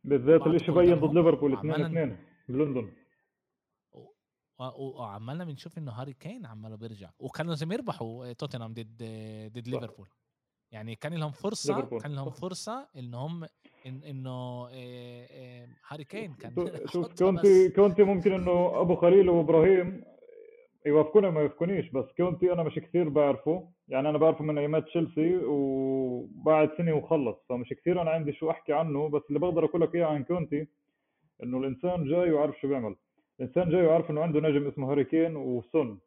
بالذات الشيء بين ضد ليفربول اثنين اثنين بلندن.
وعمالنا بنشوف إنه هاري كين عماله بيرجع. وكانوا لازم يربحوا آه، توتنهام ضد ضد ليفربول. يعني كان لهم فرصة ليفربول. كان لهم فرصة إنهم إن إنه آه، آه، هاري كين كان
شوف كونتي كونتي ممكن إنه أبو خليل وإبراهيم يوافقوني ما يوافقونيش بس كونتي أنا مش كثير بعرفه. يعني أنا بعرفه من أيامات تشيلسي وبعد سنة وخلص فمش كثير أنا عندي شو أحكي عنه بس اللي بقدر أقول لك إياه عن كونتي إنه الإنسان جاي وعارف شو بيعمل. الانسان جاي وعارف إنه عنده نجم اسمه هاري كين وسون.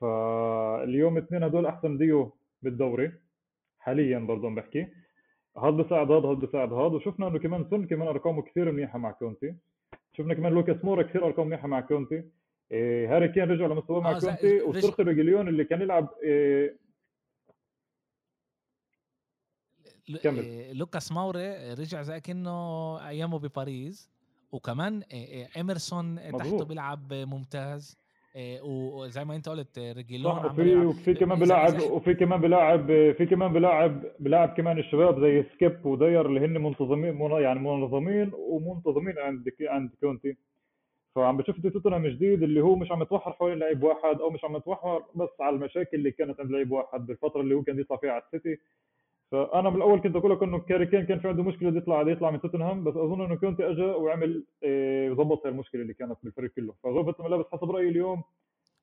فاليوم اثنين هدول أحسن ديو بالدوري حاليا برضه بحكي. هذا بساعد هذا هذا بساعد هذا وشفنا إنه كمان سون كمان أرقامه كثير منيحة مع كونتي. شفنا كمان لوكاس مورا كثير أرقام منيحة مع كونتي. إيه هاري كين رجع لمستواه مع
آه
كونتي. وسيرخيو ريجيلون اللي كان يلعب إيه
كمل. إيه لوكاس مورا رجع زي كأنه أيامه بباريس. وكمان إيمرسون تحته بيلعب ممتاز وزي ما أنت قلت ريجيلون
صح وفي وفي كمان بلاعب وفي كمان بلاعب في كمان بلاعب بلاعب كمان الشباب زي سكيب وداير اللي هن منتظمين يعني منظمين ومنتظمين عند عند كونتي. فعم بشوف توتنهام جديد اللي هو مش عم يتمحور حوالين لعيب واحد أو مش عم يتمحور بس على المشاكل اللي كانت عند لعيب واحد بالفترة اللي هو كان يطلع فيها على السيتي. فأنا من الأول كنت أقول لك إنه هاري كين كان في عنده مشكلة يطلع يطلع من توتنهام بس أظن إنه كونتي اجى وعمل ظبط المشكلة اللي كانت بالفريق كله. فغرفة الملابس حسب رأيي اليوم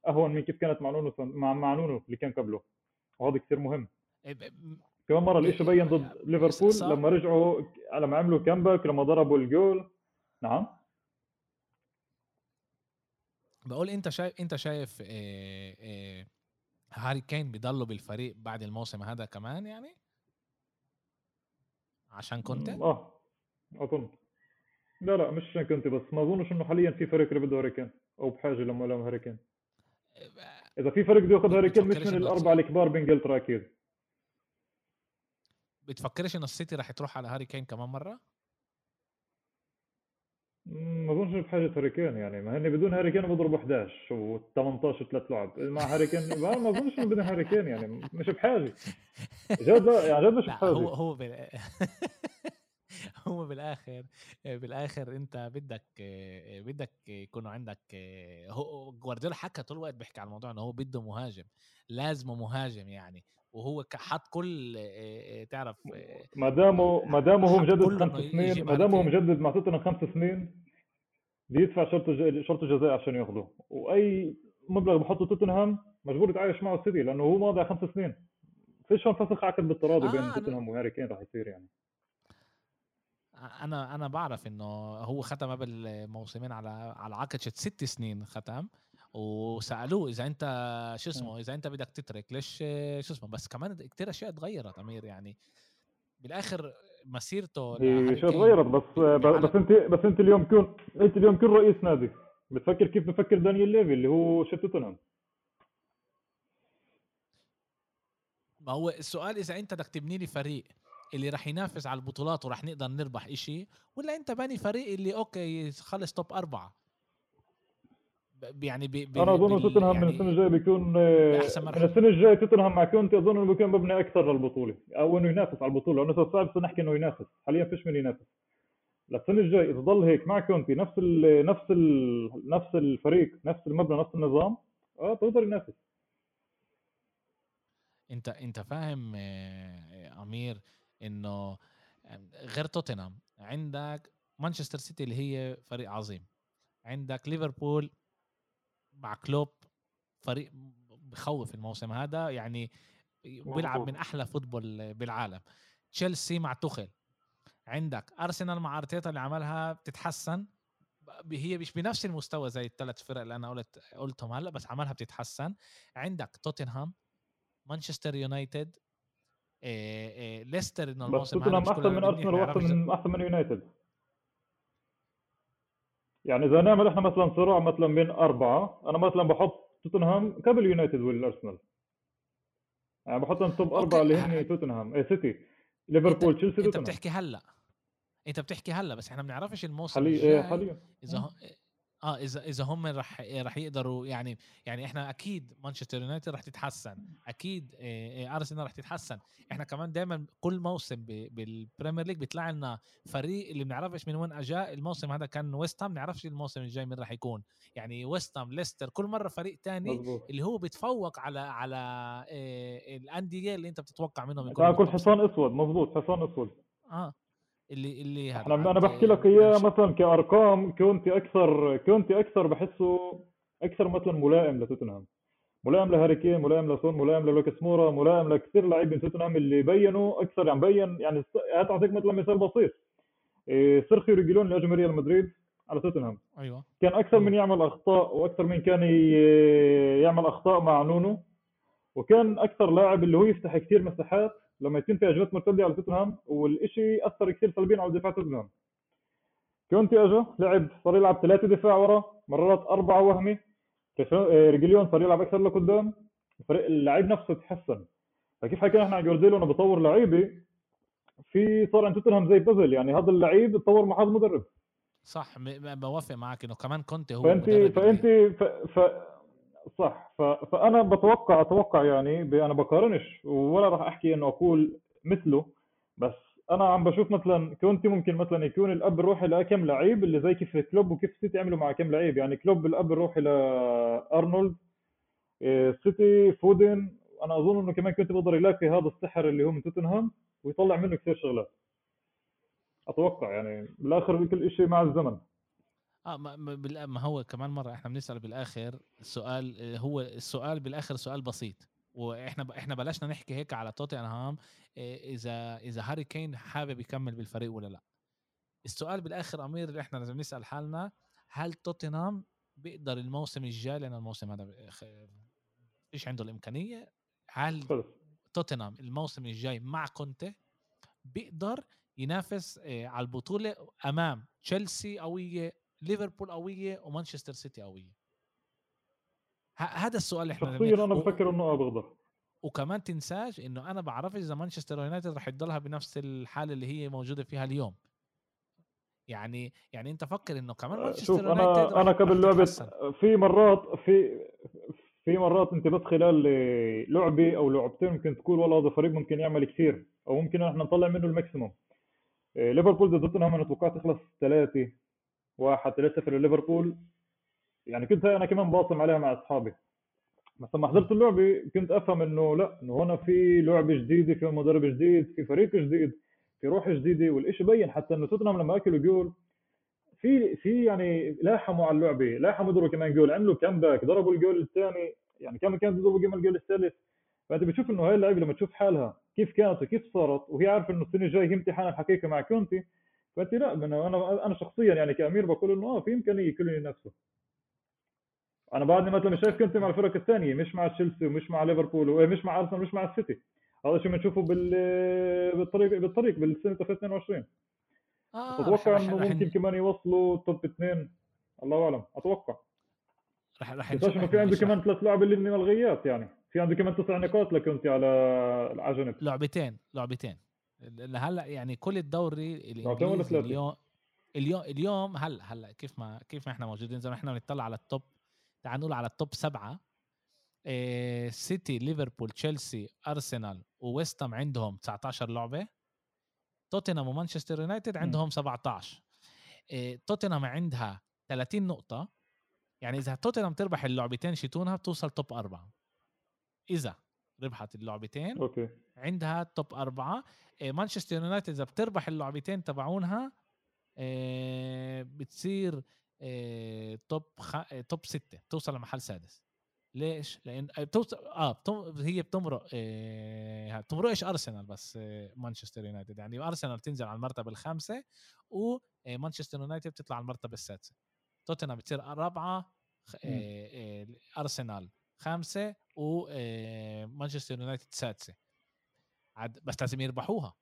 أهون من كيف كانت مع نونو مع مع نونو اللي كان قبله. وهذا كثير مهم. إيه، كمان مرة الشيء بين ضد ليفربول لما رجعوا لما عملوا comeback لما ضربوا الجول. نعم.
بقول أنت شايف أنت شايف إيه إيه هاري كين بيضلوا بالفريق بعد الموسم هذا كمان يعني؟ عشان كنت؟
آه. اظن لا لا مش عشان كنت بس. ما أظنش إنه حاليا في فريق اللي بده هاري كين أو بحاجة لما لهم هاري كين إذا في فريق بده ياخذ هاري كين مش من الأربعة الكبار بإنجلترا أكيد.
بتفكرش إنه السيتي راح تروح على هاري كين كمان مرة؟
ما اظنش بحاجة هاري كين يعني ما هن بدون هاري كين بيضربوا 11 و18 ثلاث لعب. مع هاري كين ما اظنش انه بدون هاري كين يعني مش بحاجة. جد لا يعني جد مش بحاجة.
هو هو هو بالاخر بالاخر انت بدك بدك يكونوا عندك هو جوارديولا حكى طول الوقت بيحكي على الموضوع إنه هو بده مهاجم لازمه مهاجم يعني. وهو حط كل تعرف
ما دامه ما دامه هو مجدد خمس سنين ما دامه هو مجدد مع توتنهام خمس سنين بيدفع شرط شرط جزاء عشان ياخذه وأي مبلغ بحطه توتنهام مجبور يتعايش معه السيتي لأنه هو ماضي خمس سنين. فيش هون فسخ عقد بالتراضي آه بين توتنهام وهاري كين راح يصير يعني.
أنا أنا بعرف إنه هو ختم قبل موسمين على على عقد ست سنين ختم. وسألوه إذا أنت شو اسمه إذا أنت بدك تترك ليش شو اسمه بس كمان كثير أشياء تغيرت أمير يعني. بالآخر مسيرته
هي شو تغيرت؟ بس بس أنت بس أنت اليوم كن أنت اليوم كن رئيس نادي. بتفكر كيف بفكر دانيال ليفي اللي هو chief توتنهام؟
ما هو السؤال إذا أنت بدك تبني لي فريق اللي راح ينافس على البطولات وراح نقدر نربح إشي ولا أنت باني فريق اللي okay خلص top أربعة؟ يعني بي
بي أنا أظن توتنهام يعني من السنة الجاية بيكون من السنة الجاية توتنهام مع كونتي أظن إنه بيكون مبني أكثر للبطولة أو إنه ينافس على البطولة لأنه صعب نحكي إنه ينافس. حاليا فيش من ينافس. للسنة الجاية إذا ضل هيك مع كونتي نفس ال نفس ال نفس الفريق نفس المبنى نفس النظام آه بيقدر ينافس.
أنت أنت فاهم آه، أمير إنه غير توتنهام عندك مانشستر سيتي اللي هي فريق عظيم عندك ليفربول مع كلوب فريق بخوف الموسم هذا يعني بيلعب من أحلى football بالعالم. تشيلسي مع توخل عندك أرسنال مع أرتيتا اللي عملها بتتحسن. هي مش بنفس المستوى زي الثلاث فرق اللي أنا قلت قلتهم هلا بس عملها بتتحسن. عندك توتنهام مانشستر يونايتد إيه إيه ليستر إنه
الموسم بس توتنهام احسن من أرسنال واحسن من احسن من يونايتد. يعني إذا نعمل إحنا مثلا صراع مثلا بين أربعة أنا مثلا بحط توتنهام قبل يونايتد والارسنال يعني بحطهم top أربعة اللي هن توتنهام اي سيتي ليفربول تشيلسي
توتنهام. انت بتحكي هلأ. أنت بتحكي هلأ بس إحنا ما بنعرفش الموسم
حاليا إيه حاليا.
إذا آه إذا إذا هم رح رح يقدروا يعني يعني إحنا أكيد مانشستر يونايتد رح تتحسن أكيد ارسنال رح تتحسن. إحنا كمان دائما كل موسم بال Premier League بيطلع لنا فريق اللي بنعرفش من وين أجا. الموسم هذا كان ويست هام بنعرفش الموسم الجاي مين رح يكون. يعني ويست هام ليستر كل مرة فريق تاني مزبوط. اللي هو بيتفوق على على الأندية اللي أنت بتتوقع منهم
يكون كل حصان أسود. مزبوط حصان أسود.
آه. اللي اللي
إحنا أنا بحكي لك إياه مثلا كأرقام كونتي أكثر كونتي أكثر بحسه أكثر مثلا ملائم لتوتنهام. ملائم لهاري كين ملائم لسون ملائم للوكاس مورا ملائم لكثير لاعبين توتنهام اللي بينوا أكثر يعني بين يعني هات أعطيك مثلا مثال بسيط. إيه سيرخيو ريجيلون اللي اجى ريال مدريد على توتنهام.
أيوه.
كان أكثر من يعمل أخطاء وأكثر من كان يعمل أخطاء مع نونو. وكان أكثر لاعب اللي هو يفتح كثير مساحات لما يتم في هجمات مرتدة على توتنهام والشيء أثر كثير سلبيا على دفاع توتنهام. كونتي اجى لعب صار يلعب ثلاثة دفاع ورا مرات أربعة وهمي. رجليون صار يلعب أكثر لقدام. الفريق اللعيب نفسه تحسن. فكيف حكينا إحنا عن جوارديولا إنه بطور لعيبة في صار عند توتنهام زي بازل. يعني هذا اللعيب تطور مع هذا المدرب
صح بوافق معك إنه كمان كونتي هو
فانت فانت ف... ف... صح. فأنا بتوقع أتوقع يعني أنا بقارنش ولا راح أحكي إنه أقول مثله بس أنا عم بشوف مثلا كونتي ممكن مثلا يكون الأب الروحي لكم لعيب اللي زي كيف كلوب وكيف سيتي عملوا مع كم لعيب. يعني كلوب الأب الروحي لارنولد إيه، سيتي فودن. أنا أظن إنه كمان كونتي بقدر يلاقي هذا السحر اللي هو من توتنهام ويطلع منه كثير شغلات. أتوقع يعني بالاخر كل شيء مع الزمن.
آه ما, ما هو كمان مرة إحنا بنسأل بالآخر السؤال هو السؤال بالآخر سؤال بسيط. وإحنا إحنا بلشنا نحكي هيك على توتنهام إيه، إذا إذا هاري كين حابب يكمل بالفريق ولا لأ. السؤال بالآخر أمير اللي إحنا لازم نسأل حالنا هل توتنهام بيقدر الموسم الجاي؟ لأن الموسم هذا فيش عنده الإمكانية. هل توتنهام الموسم الجاي مع كونتي بيقدر ينافس آه، على البطولة أمام تشيلسي قوية ليفربول قوية ومانشستر سيتي قوية. هذا السؤال اللي
إحنا شخصيا أنا بفكر إنه آه بقدر
وكمان تنساش إنه أنا بعرفش إذا مانشستر يونايتد رح يضلها بنفس الحالة اللي هي موجودة فيها اليوم. يعني يعني أنت فكر إنه كمان
آه، مانشستر يونايتد أنا أنا قبل لعبة في مرات في في مرات أنت بس خلال لعبة أو لعبتين ممكن تقول والله هذا فريق ممكن يعمل كثير أو ممكن إحنا نطلع منه ال maximum. إيه، ليفربول ضد توتنهام أنا توقعت تخلص ثلاثة. واحد ثلاثة في ليفربول. يعني كنت أنا كمان باصم عليها مع أصحابي. بس لما حضرت اللعبه كنت أفهم إنه لا إنه هنا في لعبه جديده في مدرب جديد في فريق جديد في روح جديدة والشيء بين. حتى إنه توتنهام لما أكلوا جول في في يعني لاحموا على اللعبة لاحموا يضربوا كمان جول عملوا back ضربوا الجول الثاني. يعني كان كانت يضربوا كمان الجول الثالث. فأنت بتشوف إنه هاي اللعيبه لما تشوف حالها كيف كانت وكيف صارت وهي عارفة إنه السنة الجاية هي امتحان الحقيقة مع كونتي. فأنت لا أنا أنا شخصيا يعني كأمير بقول إنه آه في إمكانية كل ينافسوا أنا بعدني مثلا شايف كونتي مع الفرق الثانية مش مع تشيلسي ومش مع ليفربول ومش مع أرسنال مش مع السيتي. هذا شيء بنشوفه بالطريق بالطريق بالسنة 2022 آه أتوقع إنه ممكن كمان يوصلوا top اثنين. الله أعلم. أتوقع. رح رح نشوف إنه في عنده كمان ثلاث لعب اللي ملغيات يعني. في عنده كمان تسع نقاط لكنتي على العجنة
لعبتين لعبتين. هلأ يعني كل الدوري الإنجليزي اليوم اليوم اليوم هلأ هلأ كيف ما كيف ما إحنا موجودين زي ما إحنا بنطلع على ال top تعال نقول على ال top سبعة. إيه سيتي ليفربول تشيلسي أرسنال وويستام عندهم 19 لعبة. توتنهام ومانشستر يونايتد عندهم 17 إيه توتنهام عندها 30 نقطة. يعني إذا توتنهام تربح اللعبتين شيتونها بتوصل top أربعة. إذا ربحت اللعبتين
okay.
عندها top أربعة مانشستر يونايتد إذا بتربح اللعبتين تبعونها إيه بتصير top خ... إيه top ستة بتوصل لمحل سادس ليش؟ لأن بتوصل آه بتم... هي بتمرق إيه... بتمرقش أرسنال بس. مانشستر يونايتد يعني أرسنال تنزل على المرتبة الخامسة ومانشستر يونايتد بتطلع على المرتبة السادسة توتنهام بتصير رابعه إيه... إيه... أرسنال خامسه ومانشستر يونايتد سادسه عاد بس لازم يربحوها.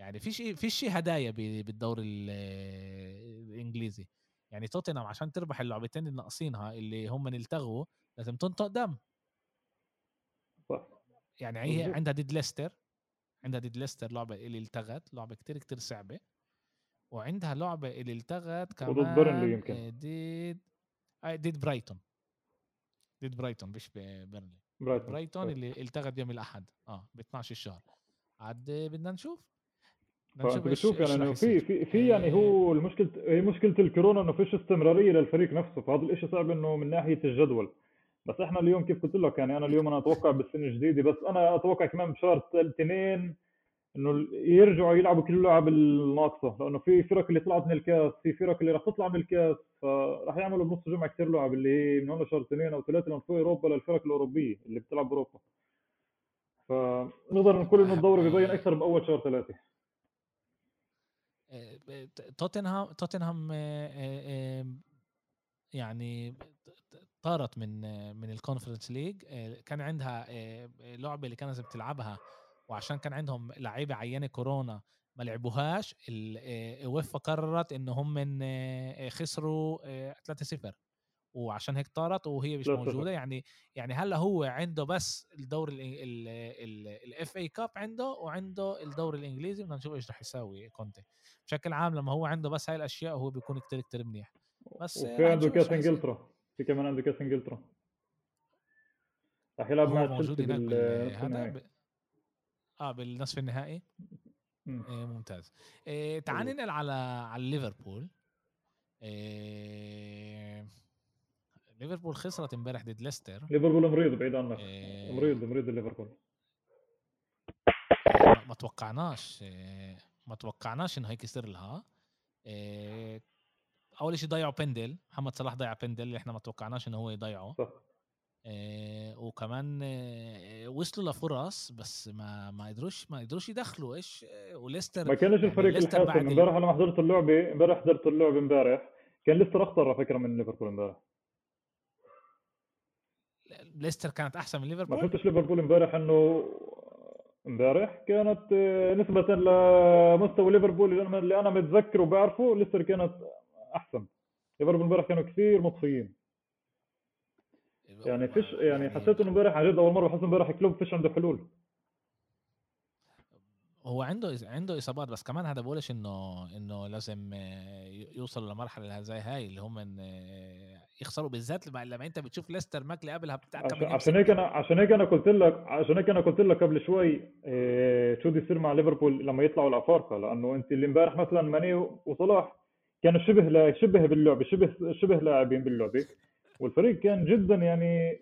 يعني في شيء في شيء هدايا بالدوري الإنجليزي. يعني توتنهام عشان تربح اللعبتين اللي ناقصينها اللي هم التغوا لازم تنطق دم. يعني هي عندها ضد ليستر عندها ضد ليستر لعبة اللي التغت لعبة كتير كتير صعبة. وعندها لعبة اللي التغت كمان
وضد بيرنلي يمكن
آه، ضد آه، ضد برايتون ضد برايتون مش بيرنلي
برايتون,
برايتون اللي التغت يوم الأحد آه ب 12 الشهر عاد بدنا نشوف.
فانت بتشوف يعني إنه في في في يعني هو المشكلة هي مشكلة الكورونا إنه فيش استمرارية للفريق نفسه فهذا الشيء صعب إنه من ناحية الجدول. بس إحنا اليوم كيف قلت لك يعني أنا اليوم أنا أتوقع بالسنة الجديدة بس أنا أتوقع كمان بشهر اثنين إنه يرجعوا يلعبوا كل اللعب الناقصة لأنه في فرق اللي طلعت من الكاس في فرق اللي راح تطلع من الكاس فراح يعملوا بنص جمعة كثير لعب اللي هي من هون لشهر اثنين أو ثلاثة في أوروبا للفرق الأوروبية اللي بتلعب بأوروبا. فنقدر نقول إنه الدوري ببين أكثر باول شهر ثلاثة.
توتنهام توتنهام يعني طارت من من ال Conference League كان عندها لعبة اللي كانت بتلعبها وعشان كان عندهم لعيبة عينة كورونا ما لعبوهاش اليويفا قررت ان هم من خسروا 3-0 وعشان هيك طارت وهي مش موجودة. يعني يعني هلا هو عنده بس الدور ال FA Cup عنده وعنده الدوري الإنجليزي؟ بدنا نشوف إيش رح يساوي كونتي. بشكل عام لما هو عنده بس هاي الأشياء هو بيكون كتير كتير منيح.
بس وفي عنده كاس إنجلترا. في كمان عنده كاس إنجلترا. رح يلعب مع
موجود هناك بال... آه بالنصف النهائي؟ إيه ممتاز. إيه تعال ننقل على على ليفربول. إيه ليفربول خسرت امبارح ضد ليستر.
ليفربول مريض بعيد عنك. إيه مريض مريض ليفربول.
ما توقعناش إيه ما توقعناش إنه هيك يصير لها. إيه أول شيء ضيعوا بندل محمد صلاح ضيع بندل اللي إحنا ما توقعناش إنه هو يضيعه. صح. آه وكمان آه وصلوا لفرص بس ما ما قدروش ما قدروش يدخلوا إيش آه وليستر
ما كانش يعني الفريق الحاسم. امبارح لما حضرت اللعبه امبارح حضرت اللعبه امبارح كان ليستر أخطر على فكرة من ليفربول امبارح.
ليستر كانت أحسن من ليفربول؟
ما شفتش ليفربول امبارح إنه امبارح كانت آه، نسبة لمستوى ليفربول اللي أنا متذكره وبعرفه ليستر كانت أحسن. ليفربول امبارح كانوا كثير مطفيين يعني فيش يعني, يعني حسيت إنه امبارح عن جد أول مرة بحس امبارح كلوب فيش عنده حلول.
هو عنده عنده إصابات بس كمان هذا بقولش انه إنه لازم يوصل لمرحلة زي هاي اللي هم يخسروا بالذات لما, لما أنت بتشوف ليستر ماكلي قبلها
بتاع عشان هيك أنا عشان هيك أنا قلت لك عشان هيك أنا قلت لك قبل شوي إيه شو بده يصير مع ليفربول لما يطلعوا الافارقه لأنه أنت اللي امبارح مثلا ماني وصلاح كانوا شبه شبه باللعبه شبه شبه لاعبين باللعبه والفريق كان جدا يعني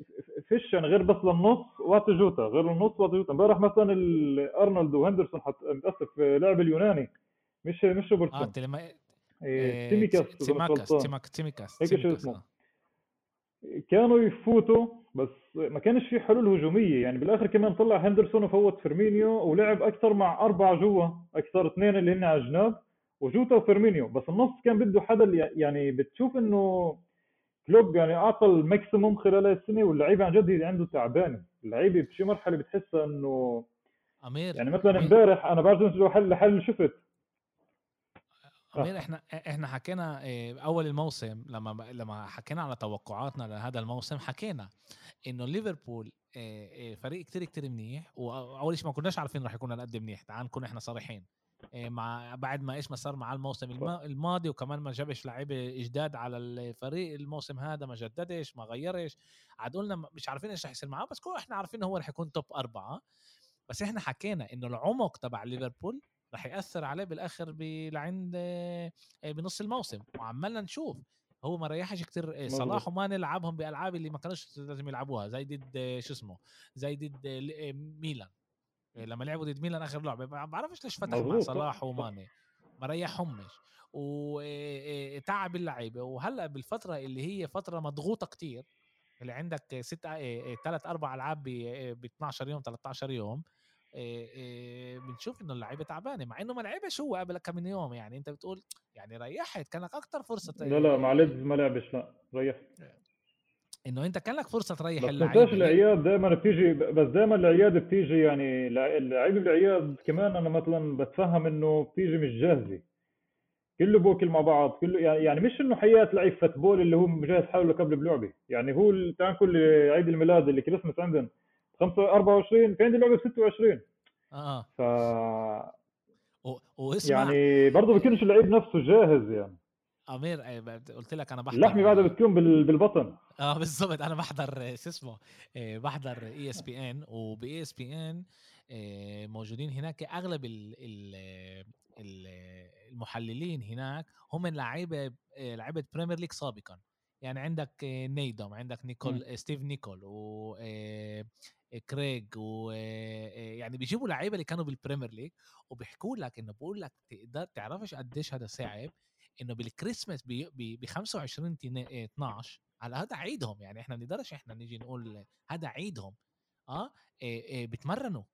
فيش يعني غير بس للنص وقت جوتا غير النص وقت جوتا امبارح مثلا ارنولد وهندرسون حط متاسف لعب اليوناني مش مش روبرتسون. آه تلما...
إيه تيميكاس تيماكاس تيماكاس
هيك شو اسمه. كانوا يفوتوا بس ما كانش في حلول هجومية. يعني بالآخر كمان طلع هندرسون وفوت فيرمينيو ولعب أكثر مع أربعة جوا أكثر اثنين اللي هن على الجناب وجوتا وفيرمينيو. بس النص كان بده حدا يعني بتشوف إنه كلوب يعني أعطى ال maximum خلال السنة واللعيبه عن جد عنده تعبانه اللعيبه بشي مرحلة بتحسها إنه
أمير
يعني مثلا امبارح أنا بعرف انه حل حل شفت.
أمير إحنا إحنا حكينا آه، أول الموسم لما لما حكينا على توقعاتنا لهذا الموسم حكينا إنه ليفربول آه، آه، فريق كتير كتير منيح واول شيء ما كناش عارفين رح يكون هالقد منيح. تعال نكون إحنا صريحين. مع بعد ما إيش ما صار مع الموسم الماضي وكمان ما جابش لعيبه جداد على الفريق الموسم هذا ما جددش ما غيرش. عاد قلنا مش عارفين إيش رح يصير معاه بس كل إحنا عارفين هو رح يكون توب أربعة. بس إحنا حكينا إنه العمق تبع ليفربول رح يأثر عليه بالآخر لعند آه، بنص الموسم. وعمالنا نشوف. هو ما ريحش كتير إيه، صلاح وما نلعبهم بألعاب اللي ما كانوش لازم يلعبوها زي ضد شو اسمه زي ضد آه، ميلان. لما لعبوا ضد ميلان آخر لعبة ما بعرفش ليش فتح مع صلاح وماني. ما ريحهمش. وتعب اللعيبة. وهلأ بالفترة اللي هي فترة مضغوطة كتير اللي عندك ست ثلاث أربع ألعاب ب 12 يوم 13 يوم بنشوف إنه اللعيبة تعبانة. مع إنه ما لعبش هو قبل كم من يوم يعني أنت بتقول يعني ريحت. كان لك أكثر فرصة
لا لا مع ليدز ما لعبش لا ريحت.
إنه أنت كان لك فرصة تريح
اللعيبة بس العياد دائما بتيجي بس دائما العياد بتيجي يعني اللعيبه بالعياد كمان أنا مثلا بتفهم إنه بتيجي مش جاهزة. كله بوكل مع بعض كله يعني, يعني مش إنه حياة لعيب football اللي هو مجهز حاله قبل بلعبة. يعني هو تعال كل عيد الميلاد اللي كريسمس عندنا 5 24 في عندي لعبة ب 26
آه
ف
و... واسمع
يعني برضه بيكونش اللعيب نفسه جاهز يعني.
امير قلت لك أنا بحضر
اللحمه بعدها بتكون بالبطن.
آه بالضبط أنا بحضر شو اسمه آه، بحضر اي اس بي ان وباي اس بي ان موجودين هناك. اغلب ال ال المحللين هناك هم لعيبة آه، لعيبة Premier League سابقا. يعني عندك آه، نيدوم عندك نيكول م. ستيف نيكول و كريج و يعني بيجيبوا لعيبة اللي كانوا بال Premier League وبيحكوا لك إنه بقول لك تقدر تعرفش قديش هذا صعب؟ إنه بالكريسماس ب 25 12 على هذا عيدهم يعني إحنا ما نقدرش إحنا نيجي نقول هذا عيدهم آه إيه إيه بتمرنوا.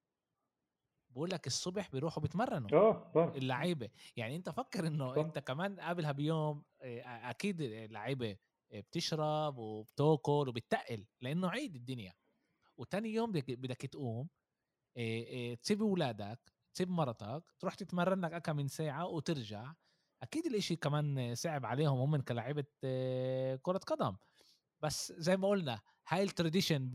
بقول لك الصبح بيروحوا بيتمرنوا.
آه
اللعيبة يعني أنت فكر
إنه.
أنت كمان قبلها بيوم آه، أكيد اللعيبة بتشرب وبتاكل وبتتقل لأنه عيد الدنيا. وتاني يوم بدك بدك تقوم تسيب أولادك تسيب مرتك تروح تتمرن لك كم من ساعة وترجع. أكيد الإشي كمان صعب عليهم هم كلاعيبة كرة قدم. بس زي ما قلنا هاي التراديشن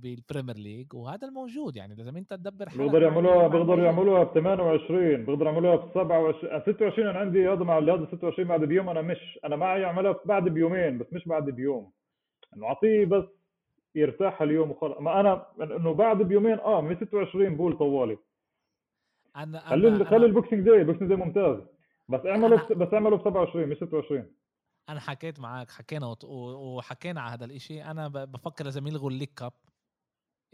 بال Premier League وهذا الموجود. يعني لازم أنت تدبر
حالك بيقدروا يعملوها بيقدروا يعملوها ب 28 بيقدروا يعملوها ب 27 26 أنا عندي هذا مع هذا 26 بعد بيوم أنا مش أنا معي اعملها بعد بيومين بس مش بعد بيوم. إنه أعطيه بس يرتاح اليوم وخلص ما أنا إنه بعد بيومين آه من 26 بقول طوالي. أنا خلي خلي ال Boxing Day ال Boxing Day ممتاز. بس اعملوا بس اعملوا ب 27 مش 26
أنا حكيت معك حكينا وحكينا على هذا الإشي. أنا بفكر لازم يلغوا ال League Cup.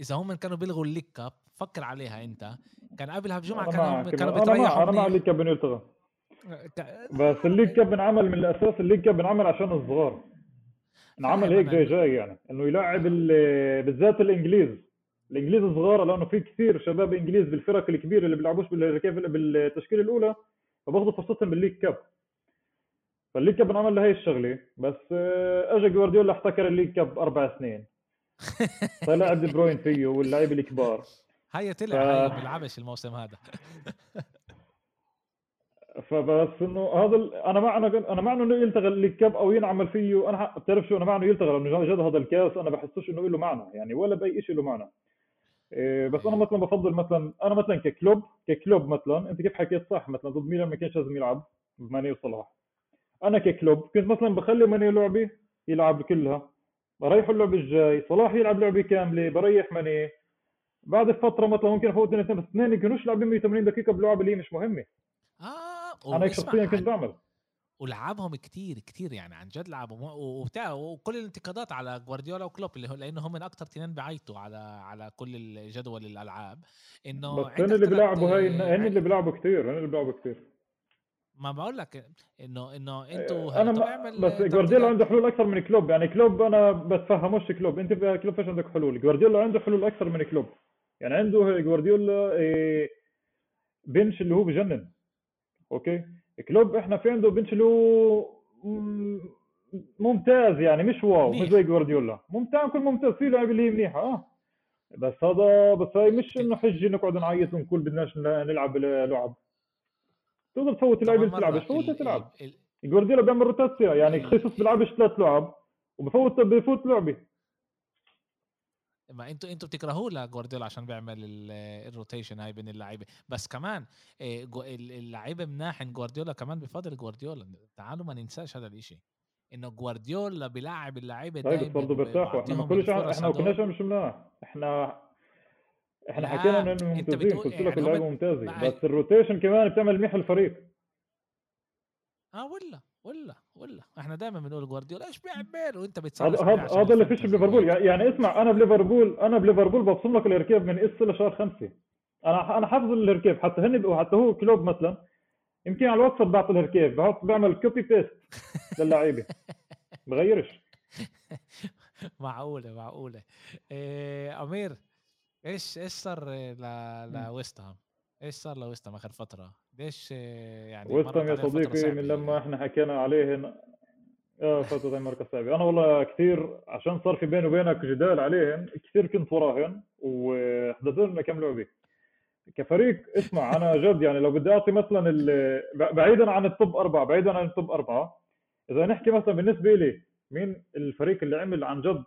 إذا هم كانوا بيلغوا ال League Cup فكر عليها أنت. كان قبلها بجمعة كانوا
كانوا بيتريحوا أنا مع ال League Cup إنه يلتغى. بس ال League Cup انعمل من الأساس ال League Cup انعمل عشان الصغار. انعمل هيك جاي جاي يعني إنه يلعب بالذات الإنجليز. الإنجليز الصغار لأنه في كثير شباب إنجليز بالفرق الكبيرة اللي بيلعبوش بالتشكيلة الأولى. فباخذوا فرصتهم بال League Cup فال League Cup انعمل لهي الشغلة بس آه، اجى جوارديولا احتكر ال League Cup أربع سنين. طلع دي بروين فيه واللعيبه الكبار.
هي طلع ف... هي بيلعبش الموسم هذا.
فبس إنه هذا ال... أنا مع أنا مع إنه يلتغى ال League Cup أو ينعمل فيه. أنا بتعرف شو؟ أنا مع إنه يلتغى لأنه جد هذا الكاس أنا بحسوش إنه له معنى يعني ولا بأي شيء له معنى. بس أنا مثلا بفضل مثلا أنا مثلا ككلوب ككلوب مثلا أنت كيف حكيت صح؟ مثلا ضد ميلان ما كانش لازم يلعب بماني وصلاح. أنا ككلوب كنت مثلا بخلي ماني لعبه يلعب كلها. بريحه اللعبه الجاي صلاح يلعب لعبة كاملة بريح ماني. بعد فترة مثلا ممكن أفوت اثنين بس اثنين يكونوش لاعبين 180 دقيقة بلعبه اللي مش مهمة.
آه
أنا شخصيا كنت بعمل.
ولعبهم كتير كتير يعني عن جد لعبهم. وبتاع وكل الانتقادات على جوارديولا وكلوب اللي هو لأنه هم أكثر اثنين بعيطوا على على كل الجدول الألعاب. إنه
بس هن اللي بيلعبوا هاي هن اللي بيلعبوا كثير هن اللي بيلعبوا كثير
ما بقول لك إنه إنه أنتوا
إيه، أنا ما بس جوارديولا عنده حلول أكثر من كلوب. يعني كلوب أنا بتفهموش كلوب. أنت كلوب إيش عندك حلول؟ جوارديولا عنده حلول أكثر من كلوب. يعني عنده جوارديولا إيه، bench اللي هو بجنن. okay؟ كلوب إحنا في عنده bench اللي هو ممتاز يعني مش wow مش زي جوارديولا. ممتاز كل ممتاز. في لعيبه اللي هي منيحه آه. بس هذا بس هاي مش إنه حجه نقعد نعيط ونقول بدناش نلعب لعب. تقدر تفوت اللعيبه اللي بتلعبش فوتها تلعب. جوارديولا بيعمل רוטציה يعني خصص بيلعبش ثلاث لعب وبفوت بفوت لعبه
ما أنتوا أنتوا بتكرهوه لجوارديولا عشان بيعمل ال rotation هاي بين اللعيبه بس كمان آه، اللعيبه من ناحيه جوارديولا كمان بفضل جوارديولا. تعالوا ما ننساش هذا الإشي. إنه جوارديولا بيلعب اللعيبه
دايما برضه بيرتاحوا إحنا ما كلش إحنا ما كناش مش إحنا إحنا حكينا إنه ممتازين. قلت لك يعني اللعيبه ممتازه بس ال rotation كمان بتعمل منيح الفريق.
آه ولا ولا. ولا إحنا دائما بنقول جوارديولا إيش بيعمل وانت بتصير
هذا هذا اللي فيش بليفربول. يعني اسمع أنا بليفربول أنا بليفربول ببصم لك ال הרכב من هسا لشهر خمسة. أنا أنا حافظ ال הרכב حتى هن حتى هو كلوب مثلا يمكن على الواتساب بعطي ال הרכב بحط بعمل copy paste للعيبة. بغيرش.
معقولة معقولة. إيه أمير إيش إيش صار لويست هام؟ إيش صار لويست هام آخر فترة؟ ليش يعني
ويست هام يا صديقي من لما إحنا حكينا عليهن آه فترة المركز السابع أنا والله كثير عشان صار في بيني وبينك جدال عليهن كثير كنت وراهن وحضرت لنا كم لعبة. كفريق اسمع أنا جد يعني لو بدي أعطي مثلا بعيدا عن ال top أربعة بعيدا عن ال top أربعة إذا نحكي مثلا بالنسبة لي مين الفريق اللي عمل عن جد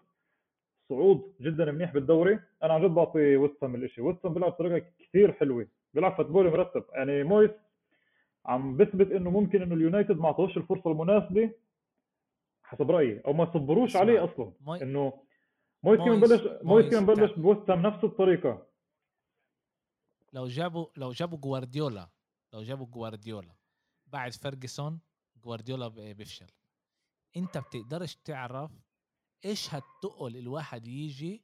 صعود جدا منيح بالدوري أنا عن جد بعطي ويستهام الشيء ويستهام بيلعب بطريقة كثير حلوة. بيلعب football مرتب يعني مويس عم بثبت إنه ممكن إنه اليونايتد ما اعطوش الفرصة المناسبة حسب رأيي أو ما صبروش عليه أصلا. موي... إنه مويس كان بلش مويس كان بلش بويستهام نفس الطريقة
لو جابوا لو جابوا جوارديولا لو جابوا جوارديولا بعد فيرجسون جوارديولا بيفشل أنت بتقدرش تعرف إيش هالتقل الواحد يجي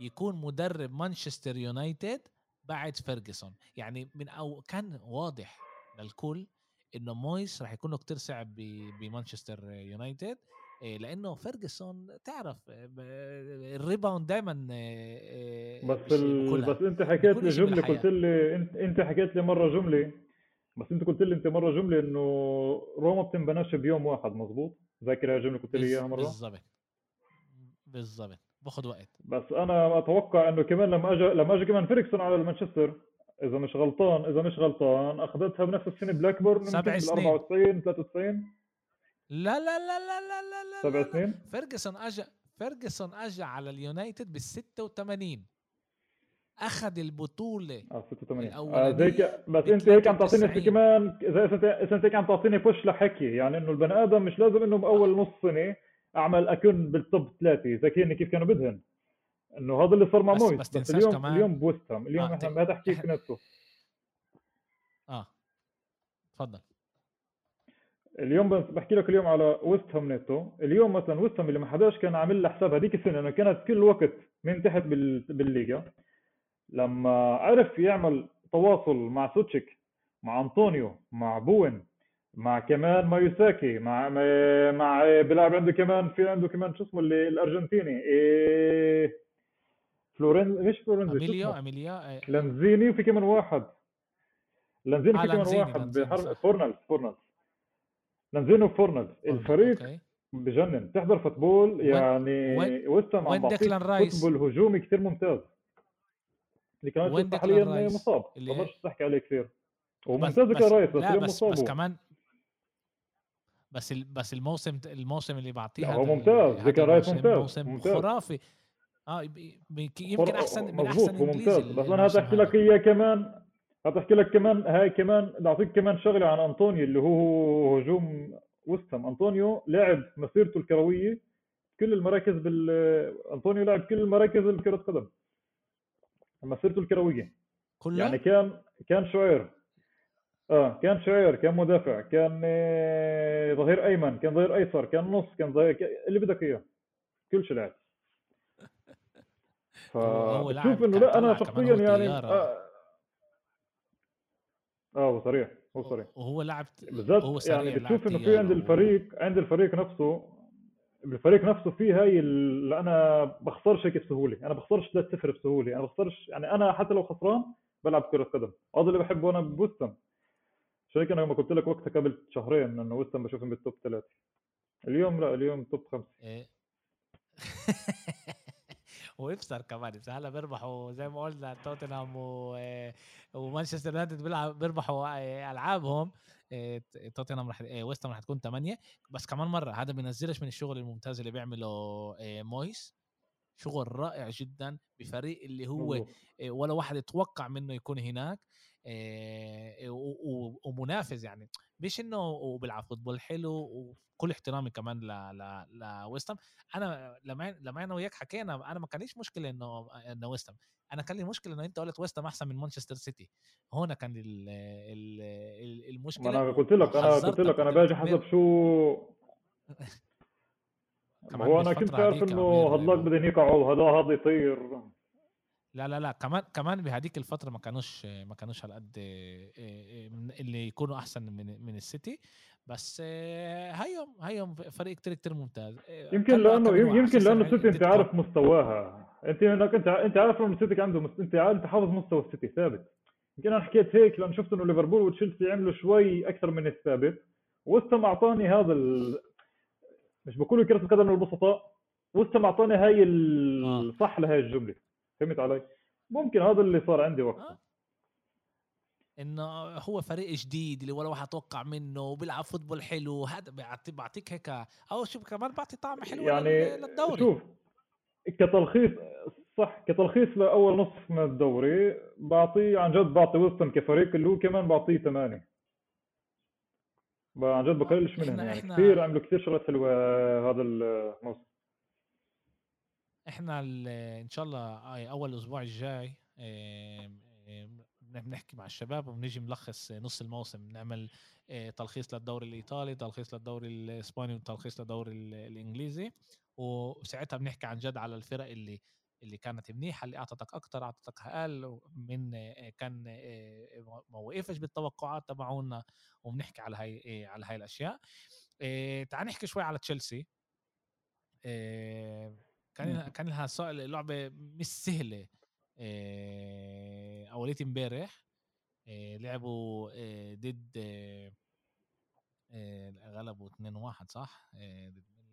يكون مدرب مانشستر يونايتد بعد فيرجسون. يعني من أو كان واضح للكل إنه مويس راح يكون له كتير صعب بمانشستر يونايتد لأنه فيرجسون تعرف ال rebound دائما
بس ال... بس أنت حكيت لي جملة قلت لي أنت أنت حكيت لي مرة جملة بس أنت قلت لي أنت مرة جملة إنه روما بتنبناش بيوم واحد مزبوط ذاكر هاي الجملة قلت لي إياها مرة؟
بالضبط. بالضبط. باخذ وقت.
بس أنا أتوقع إنه كمان لما اجى لما اجى كمان فيرجسون على المانشستر إذا مش غلطان إذا مش غلطان أخذتها بنفس السنة بلاك بورن
سبع سنين.
94 93
لا لا لا لا لا لا لا
سبع سنين؟
فيرجسون اجى فيرجسون اجى على اليونايتد بال 86 أخذ البطولة
آه 86 آه زي ك... بس أنت هيك عم تعطيني كمان اذا اذا أنت هيك عم تعطيني بوش لحكي يعني إنه البني آدم مش لازم إنه بأول نص سنة أعمل اكون بالتوب ثلاثة ذاكرني كيف كانوا بدهن. إنه هذا اللي صار مع مويس. بس, بس اليوم كمان... اليوم بوستهم. اليوم آه إحنا ما تحكي في نفسه.
آه. تفضل.
اليوم بس بحكي لك اليوم على ويست هام نيتو اليوم مثلا ويست هام اللي ما حداش كان عامل له حساب هذيك السنة إنه كانت كل وقت من تحت بالليغا. لما عرف يعمل تواصل مع سوتشيك مع أنطونيو مع بوين مع كمان مايوساكي مع مع بيلعب عنده كمان في عنده كمان شو اسمه اللي الأرجنتيني إيه فلورين مش فلورنزي
اميليو اميليو إيه.
لانزيني وفي كمان واحد. لانزيني آه في كمان واحد بحرب فورنالز فورنالز لانزيني وفورنالز الفريق okay. بجنن. تحضر football يعني ويستم عم بعطيك football هجومي كثير ممتاز. اللي كان حاليا مصاب. ما بقدرش تحكي عليه كثير. وممتاز كان رايس بس اليوم مصاب
بس كمان بس بس الموسم الموسم اللي بعطيها
هو ممتاز ديكلان رايس ممتاز
موسم ممتاز. خرافي. آه يمكن أحسن من أحسن
هو ممتاز. بس أنا هتحكي لك إياه كمان هتحكي لك كمان هاي كمان بعطيك كمان شغلة عن أنطونيو اللي هو هجوم وستم أنطونيو لعب مسيرته الكروية كل المراكز بال أنطونيو لعب كل المراكز الكره قدم. مسيرته الكروية.
كلها
يعني كان كان شعير. آه كان شعير كان مدافع كان آه، ظهير أيمن كان ظهير أيسر كان نص كان ظهير اللي بدك إياه. كل شيء لعب. فشوف إنه لا أنا شخصيا يعني آه, آه هو صريح هو صريح.
وهو لعب
بالذات هو يعني بتشوف إنه في عند الفريق عند الفريق نفسه الفريق نفسه في هاي اللي أنا بخسرش هيك بسهولة. أنا بخسرش 3-0 بسهولة. أنا بخسرش يعني أنا حتى لو خسران بلعب كرة قدم. هذا اللي بحبه أنا بوستم هيك أنا لما قلت لك وقتها قبل شهرين إنه وستم بشوفهم بالتوب ثلاثة اليوم لا اليوم توب خمسة. إيه.
ويخسر كمان هلا بيربحوا زي ما قلنا توتنهام و... ومانشستر يونايتد بيلعب بيربحوا ألعابهم. إيه، توتنهام رح ويست رح تكون 8 بس كمان مرة هذا بينزلش من الشغل الممتاز اللي بيعمله مويس. شغل رائع جدا بفريق اللي هو ولا واحد يتوقع منه يكون هناك. ومنافس يعني. مش إنه وبيلعب football حلو وكل احترامي كمان ل ل لويستم أنا لما لما أنا وياك حكينا أنا ما كانليش مشكلة إنه إنه ويستم أنا كان لي مشكلة إنه أنت قلت ويستم أحسن من مانشستر سيتي. هنا كان ال ال المشكلة
ما أنا قلت لك أنا قلت لك أنا باجي حسب شو هو أنا كنت عارف إنه هذاك بدهم يقعوا هذا هذا يطير.
لا لا لا كمان كمان بهذيك الفترة ما كانوش ما كانوش على قد اللي يكونوا أحسن من من السيتي. بس هيهم هيهم فريق كتير كتير ممتاز.
يمكن لأنه يمكن لأنه السيتي أنت عارف مستواها. أنت انك أنت أنت عارف إنه السيتي عنده مست... أنت أنت حافظ مستوى السيتي ثابت. يمكن أنا حكيت هيك لأنه شفت إنه ليفربول وتشيلسي عملوا شوي أكثر من الثابت. وستم أعطاني هذا ال... مش بقول كرة القدم البسطاء وستم أعطاني هاي آه. الصح لهي الجملة. فهمت علي؟ ممكن هذا اللي صار عندي وقتها. آه.
إنه هو فريق جديد اللي ولا واحد توقع منه وبيلعب فوتبول حلو. هذا بعطيك هيك أو شوف كمان بعطي طعم حلو
يعني للدوري. شوف كتلخيص صح كتلخيص لأول نصف من الدوري بعطيه عن جد بعطي ويستون كفريق اللي هو كمان بعطيه ثمانية. عن جد بقللش منهم يعني. كثير عملوا كثير شغلات حلوة هذا الموسم.
إحنا إن شاء الله آه، أول أسبوع الجاي بنحكي مع الشباب وبنيجي ملخص نص الموسم. نعمل آه، تلخيص للدوري الإيطالي تلخيص للدوري الإسباني وتلخيص للدوري الإنجليزي. وساعتها بنحكي عن جد على الفرق اللي اللي كانت منيحة اللي أعطتك أكثر أعطتك أقل من آه، كان ما وقفش بالتوقعات تبعونا. وبنحكي على هاي على هاي الأشياء. تعال نحكي شوي على تشيلسي. كان كان لها لعبة مش سهلة اوليه امبارح لعبوا ضد غلبوا 2 1 صح؟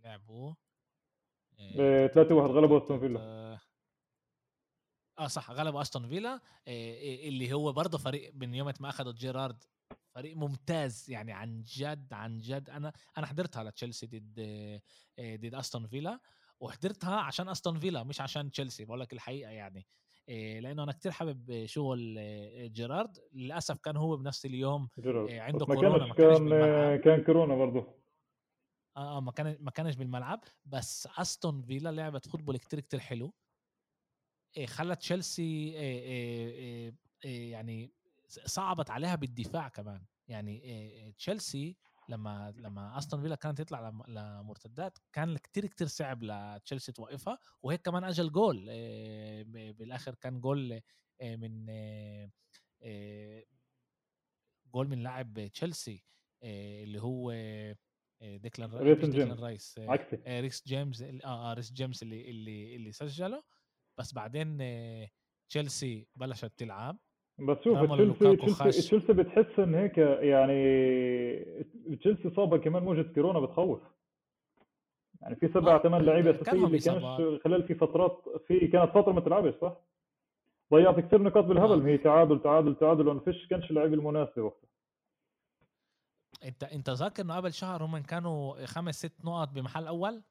لعبوا
3 1 غلبوا أستون فيلا.
آه صح غلبوا أستون فيلا اللي هو برضه فريق من يوم ما أخذوا جيرارد فريق ممتاز يعني عن جد عن جد. أنا أنا حضرتها لتشيلسي ضد ضد أستون فيلا. وحضرتها عشان أستون فيلا مش عشان تشيلسي بقول لك الحقيقة يعني. لأنه أنا كتير حابب شغل جيرارد. للأسف كان هو بنفس اليوم
جيرارد.
عنده
ما
كورونا
ما كان كان كورونا برضه.
آه ما كان ما كانش بالملعب. بس أستون فيلا لعبت فوتبول كتير كتير حلو. خلت تشيلسي يعني صعبت عليها بالدفاع كمان. يعني تشيلسي لما لما استون فيلا كانت تطلع لمرتدات كان كتير كتير صعب لتشيلسي توقفها وهيك كمان أجل جول بالآخر كان جول من جول من لاعب تشيلسي اللي هو ديكلان
رايس
ريس جيمس آه ريس جيمس اللي اللي اللي سجله. بس بعدين تشيلسي بلشت تلعب.
بس شوف تشيلسي تشيلسي بتحس إن هيك يعني تشيلسي صابة كمان موجة كورونا بتخوف يعني في سبع ثمان لعيبة أساسية اللي كانش خلال في فترات في كانت فترة ما تلعبش صح؟ ضيعت كثير نقاط بالهبل. هي تعادل تعادل تعادل وما فيش كانش اللعيبه المناسبه وقتها
انت أنت ذاكر إنه قبل شهر هم كانوا خمس ست نقط بمحل أول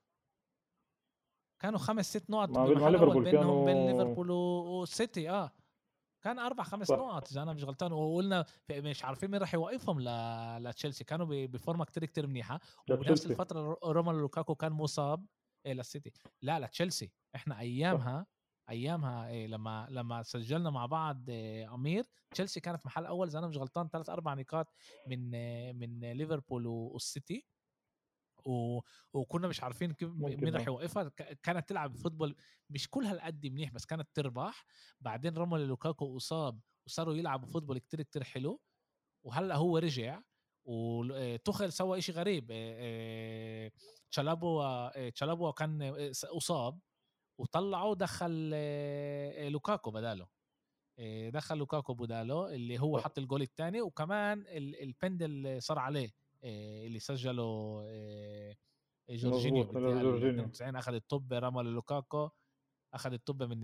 كانوا خمس ست نقط
بمحل أول بينهم.
بين ليفربول والسيتي آه كان أربع خمس نقط إذا أنا مش غلطان. وقلنا مش عارفين مين راح يوقفهم لتشيلسي. كانوا بفورمة كتير كتير منيحة. وبنفس الفترة رومان لوكاكو كان مصاب إيه للسيتي. لا لتشيلسي إحنا أيامها أيامها إيه لما لما سجلنا مع بعض إيه أمير تشيلسي كانت محل أول إذا أنا مش غلطان ثلاث أربع نقاط من من ليفربول والسيتي. و... وكنا مش عارفين كيف مين راح يوقفها. كانت تلعب football مش كل هالقد منيح بس كانت تربح. بعدين روميلو لوكاكو اصاب وصاروا يلعبوا football كتير كتير حلو. وهلأ هو رجع وتوخل سوى إشي غريب. تشالابو تشالابو كان أصاب وطلعوا دخل لوكاكو بداله. دخل لوكاكو بداله اللي هو حط الجول الثاني وكمان البندل صار عليه اللي سجله جورجينيو جورجينيو. أخذ الطابة روميلو لوكاكو أخذ الطابة من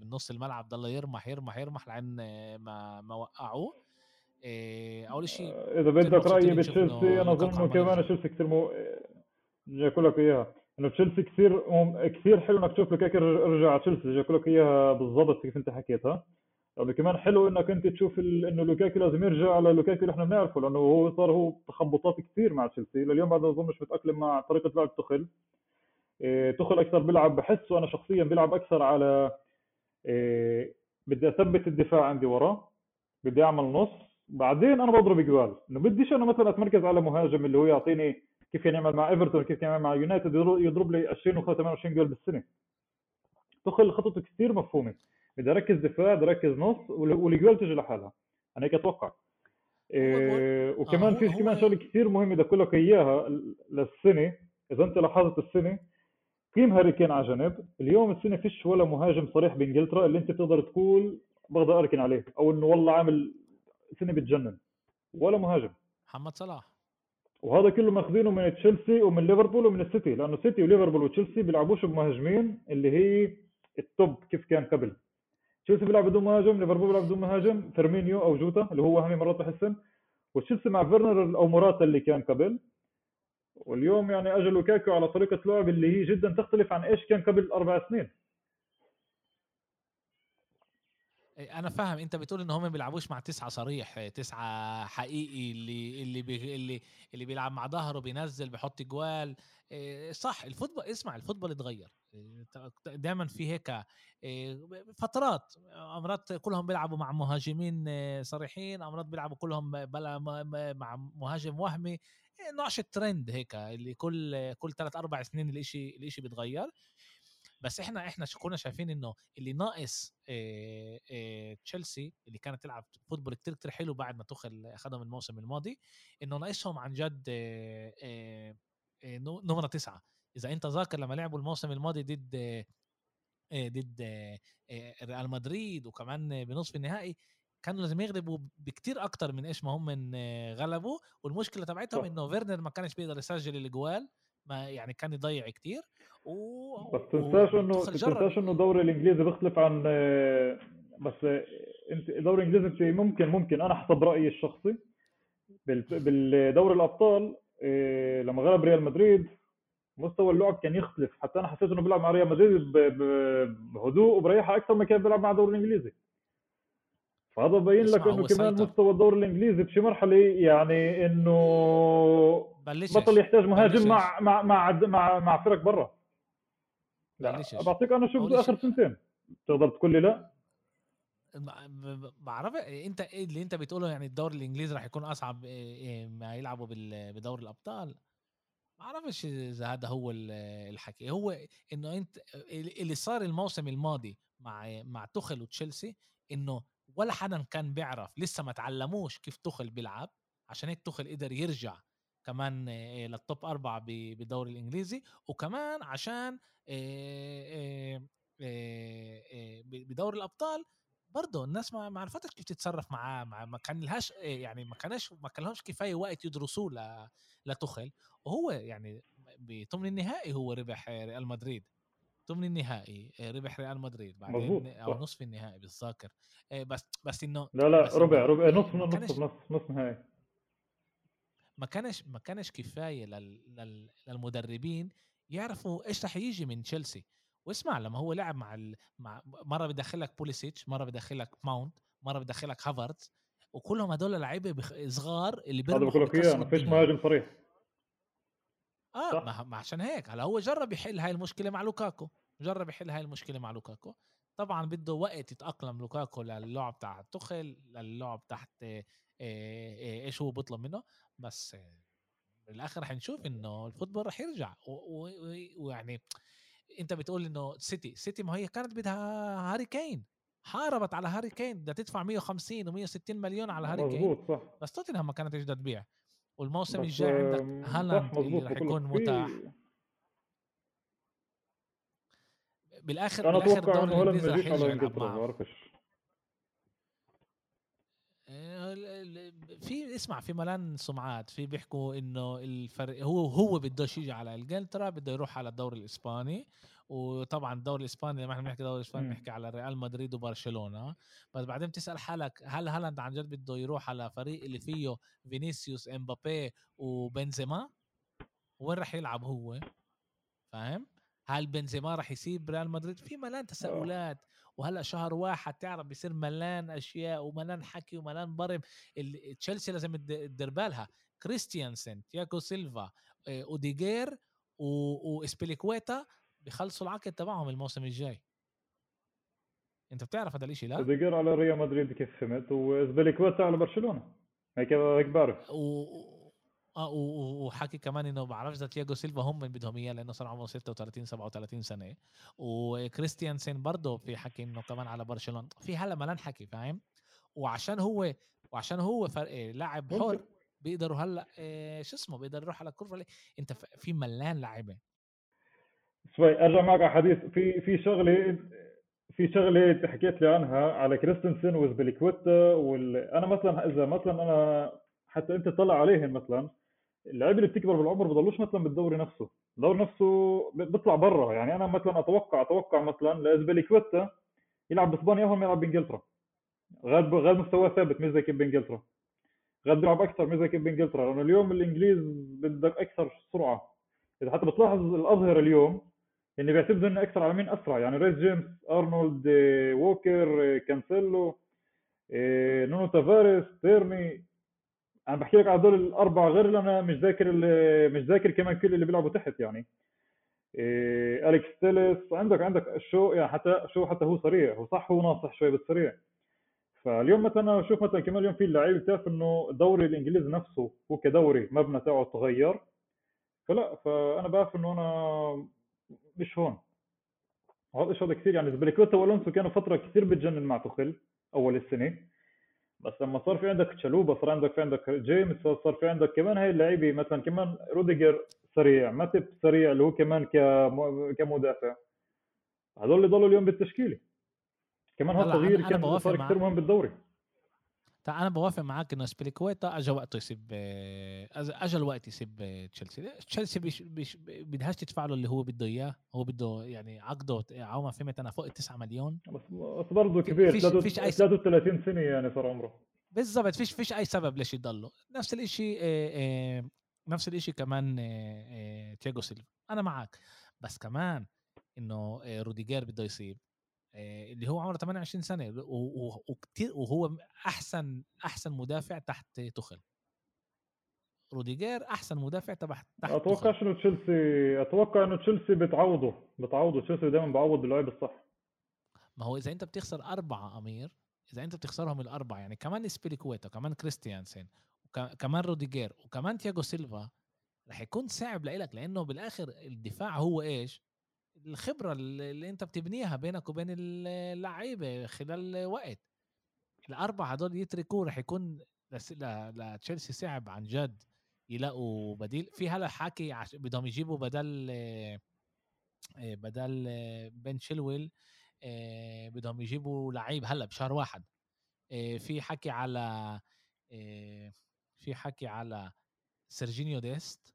من نص الملعب ضل يرمح يرمح يرمح لعن ما ما وقعوه. أول شيء
إذا بدك رأيي بتشيلسي أنا أظن كمان تشيلسي كثير مو بدي أقول لك إياها. إنه تشيلسي كثير كثير حلو إنك تشوف لوكاكو رجع على تشيلسي بدي أقول لك إياها بالضبط كيف أنت حكيتها يعني كمان حلو إنك أنت تشوف إنه لوكاكو لازم يرجع على لوكاكو اللي إحنا بنعرفه لأنه هو صار هو تخبطات كثير مع تشيلسي. لليوم بعد ما اظنش متأقلم مع طريقة لعب تخل إيه تخل أكثر بيلعب بحسه أنا شخصيا بيلعب أكثر على إيه بدي أثبت الدفاع عندي وراه بدي أعمل نص. بعدين أنا بضرب جوال. إنه بديش أنا مثلا أتمركز على مهاجم اللي هو يعطيني كيف يعمل مع إيفرتون كيف يعمل مع يونايتد يضرب لي 20 و 28 جول بالسنة. توخل خطته كثير مفهومة. بدي اركز دفاع بدي اركز نص والجوال تجي لحالها. أنا هيك أتوقع. إيه وكمان آه في كمان شغله كثير مهمه بدي أقول لك إياها للسنة. إذا أنت لاحظت السنة قيم هاري كين على جنب. اليوم السنة فيش ولا مهاجم صريح بإنجلترا اللي أنت بتقدر تقول بقدر أركن عليه أو إنه والله عامل سنه بتجنن. ولا مهاجم.
محمد صلاح.
وهذا كله ماخذينه من تشيلسي ومن ليفربول ومن السيتي لأنه السيتي وليفربول وتشيلسي بيلعبوش بمهاجمين اللي هي ال top كيف كان قبل. تشيلسي بيلعب بدون مهاجم؟ ليفربول بيلعب بدون مهاجم؟ فيرمينيو أو جوتا اللي هو وهمي مرات بحسن وتشيلسي مع فيرنر أو موراتا اللي كان قبل. واليوم يعني اجى لوكاكو على طريقة لعب اللي هي جدا تختلف عن إيش كان قبل أربع سنين.
أنا فاهم. أنت بتقول إن هم ما بيلعبوش مع تسعة صريح تسعة حقيقي اللي اللي بي اللي اللي بيلعب مع ظهره بينزل بيحط جوال. إيه، صح ال football اسمع ال football اتغير. دائما في هيك إيه، فترات امرات كلهم بيلعبوا مع مهاجمين صريحين امرات بيلعبوا كلهم بلا مع مهاجم وهمي إيه، نوعش الترند هيك اللي كل كل ثلاث أربع سنين الإشي الإشي بيتغير. بس إحنا إحنا كنا شايفين إنه اللي ناقص تشيلسي اللي كانت تلعب football كتير كتير حلو بعد ما توخل أخذهم الموسم الماضي إنه ناقصهم عن جد نمرة تسعة. إذا أنت ذاكر لما لعبوا الموسم الماضي ضد ضد ريال مدريد وكمان بنصف النهائي كانوا لازم يغلبوا بكتير أكتر من إيش ما هم من غلبوا. والمشكلة تبعتهم إنه فيرنر ما كانش بيقدر يسجل الاجوال ما يعني كان يضيع كتير.
و... بس تنساش إنه تنساش إنه الدوري الإنجليزي بيختلف عن بس أنت الدوري الإنجليزي انت ممكن ممكن. أنا حسب رأيي الشخصي. بالدوري الأبطال لما غلب ريال مدريد مستوى اللعب كان يختلف. حتى أنا حسيت إنه بيلعب مع ريال مدريد بهدوء وبريحه أكثر ما كان بيلعب مع الدوري الإنجليزي. فهذا ببين لك إنه كمان. مستوى الدوري الإنجليزي بشي مرحلة يعني إنه بلشش. بطل يحتاج مهاجم مع مع مع مع, مع فرق برا. لا بعطيك أنا شوف آخر سنتين. تقدر تقول لي لا؟
بعرف. إنت إيه اللي إنت بتقوله يعني الدوري الإنجليزي راح يكون أصعب إيه، إيه، ما يلعبوا بدوري الأبطال. ما أعرفش إذا هذا هو الحكي. هو إنه أنت اللي صار الموسم الماضي مع مع تخل وتشيلسي إنه ولا حدا كان بيعرف لسه ما تعلموش كيف تخل بيلعب عشان هيك تخل قدر يرجع كمان إيه، للتوب أربعة بالدوري الإنجليزي وكمان عشان بدوري الأبطال برضه الناس ما ما عرفتش كيف تتصرف معاه ما, ما كان لهاش يعني ما كانش ما كان لهمش كفاية وقت يدرسوه ل لتخل وهو يعني بثمن النهائي هو ربح ريال مدريد. ثمن النهائي ربح ريال مدريد. بعدين أو نصف النهائي بالذاكر بس بس إنه
لا لا ربع ربع نص نص نص نص نهائي.
ما كانش ما كانش كفاية لل للمدربين يعرفوا إيش رح يجي من تشيلسي. واسمع لما هو لعب مع ال... مع مرة بدخلك بوليسيتش مرة بدخلك ماونت مرة بدخلك هافرتز وكلهم هدول لعيبة بخ... صغار اللي
هذا بقول لك اياه ما فيش مهاجم صريح.
آه ما... ما عشان هيك. هلا هو جرب يحل هاي المشكلة مع لوكاكو. جرب يحل هاي المشكلة مع لوكاكو. طبعا بده وقت يتأقلم لوكاكو للعب تحت توخل للعب تحت إيه إيه إيش هو بيطلب منه. بس بالآخر حنشوف إنه ال football رح يرجع. ويعني أنت بتقول إنه سيتي سيتي ما هي كانت بدها هاري كين حاربت على هاري كين بدها تدفع 150 و160 مليون على هاري كين مظبوط صح. بس توتنهام ما كانت تقدر تبيع. والموسم الجاي عندك هالاند اللي رح يكون متاح بالآخر
أنا أتوقع انه هالاند ما يجيش على إنجلترا ما بعرفش
في اسمع في ملان سمعات في بيحكوا إنه الفرق هو هو بدوش يجي على إنجلترا بده يروح على الدوري الإسباني. وطبعا الدوري الإسباني لما إحنا بنحكي دوري الاسباني بنحكي على ريال مدريد وبرشلونة. بس بعدين بتسأل حالك هل هالاند عن جد بده يروح على فريق اللي فيه فينيسيوس إمبابي وبنزيما؟ وين راح يلعب هو؟ فاهم؟ هل بنزيما راح يسيب ريال مدريد؟ في ملان تساؤلات وهلأ شهر واحد تعرف بيصير ملان أشياء وملان حكي وملان برم. تشيلسي لازم تدير بالها. كريستيانسن تياغو سيلفا آه، روديجير وأسبيليكويتا بيخلصوا العقد تبعهم الموسم الجاي. أنت بتعرف هذا الشيء لا؟
أوديجير على ريال مدريد كيف فهمت وأسبيليكويتا على برشلونة. هيك هيك بعرف.
و... آه وحكي كمان إنه بعرفش إذا تياجو سيلفا هم من بدهم إياه لأنه صار عمره 36 37 سنة. وكريستيانسن برضه في حكي إنه كمان على برشلونة. في هلا ملان حكي فاهم؟ وعشان هو وعشان هو فرق لاعب حر بيقدروا هلا إيه شو اسمه؟ بيقدر يروح على الكرة أنت في ملان لاعبة.
شوي أرجع معك على حديث. في في شغلة في شغلة حكيت لي عنها على كريستنسن وزبليكويتا وال... أنا مثلا إذا مثلا أنا حتى أنت طلع عليهم مثلا اللعيبه اللي بتكبر بالعمر بضلوش مثلا بالدوري نفسه. الدوري نفسه بيطلع برا. يعني أنا مثلا أتوقع أتوقع مثلا لإزبيليكويتا يلعب بإسبانيا اول ما يلعب بإنجلترا. غاد غاد مستواه ثابت مش زي كيف بإنجلترا. غاد بيلعب أكثر مش زي كيف بإنجلترا. لأنه اليوم الإنجليز بدك أكثر سرعة. إذا حتى بتلاحظ الأظهرة اليوم اني بيعتمدوا إنه أكثر على مين؟ أسرع. يعني ريس جيمس أرنولد ووكر كانسيلو نونو تافاريس تيرني أنا بحكي لك على هدول الأربعة غير اللي أنا مش ذاكر مش ذاكر كمان كل اللي بيلعبوا تحت يعني. إيه أليكس تيلس عندك عندك شو يعني حتى شو حتى هو سريع هو صح هو ناصح شوي بس سريع فاليوم مثلا بشوف مثلا كمان اليوم في اللعيبه بتعرف إنه الدوري الإنجليزي نفسه هو كدوري مبنى تاعه تغير. فلا فأنا بعرف إنه أنا مش هون. وهذا الشيء هذا كثير يعني أزبيليكويتا وألونسو كانوا فترة كثير بتجنن مع توخيل أول السنة. بس لما صار في عندك تشالوبا صار عندك في عندك جيمس صار في عندك كمان هاي اللعيبة مثلا كمان روديجر سريع ماتب سريع اللي هو كمان كمدافع. هذول اللي ضلوا اليوم بالتشكيلة. كمان هذا التغيير كان صار كثير مهم بالدوري.
أنا بوافق معك إنه سبيليكويتا اجى وقته يسيب اجى الوقت يسيب تشيلسي. تشيلسي بيش بيش بدهاش تدفع له اللي هو بده إياه. هو بده يعني عقده عمر ما فهمت أنا فوق ال 9 مليون.
بس بس برضه كبير فيش 33 سنة يعني صار عمره.
بالضبط فيش فيش أي سبب ليش يضله. نفس الشيء نفس الشيء كمان تياجو سيلفا. أنا معك بس كمان إنه روديجير بده يصيب. اللي هو عمره 28 سنة وكثير وهو أحسن أحسن مدافع تحت توخيل روديجير أحسن مدافع تحت تحت
أتوقع إنه تشيلسي أتوقع إنه تشيلسي بتعوضه بتعوضه. تشيلسي دائما بعوض اللعيب الصح.
ما هو إذا أنت بتخسر أربعة أمير إذا أنت بتخسرهم الأربعة يعني كمان أزبيليكويتا كمان كريستيانسن وكمان روديجير وكمان تياجو سيلفا رح يكون صعب لك لأنه بالآخر الدفاع هو إيش؟ الخبرة اللي انت بتبنيها بينك وبين اللعيبة خلال وقت. الأربعة هدول يتركوه رح يكون لتشيلسي صعب عن جد يلاقوا بديل. في هلا حكي عش... بدهم يجيبوا بدل آه، بدل بن شيلويل آه، بدهم يجيبوا لعيب هلا بشهر واحد. آه، في حكي على في حكي على سيرجينيو ديست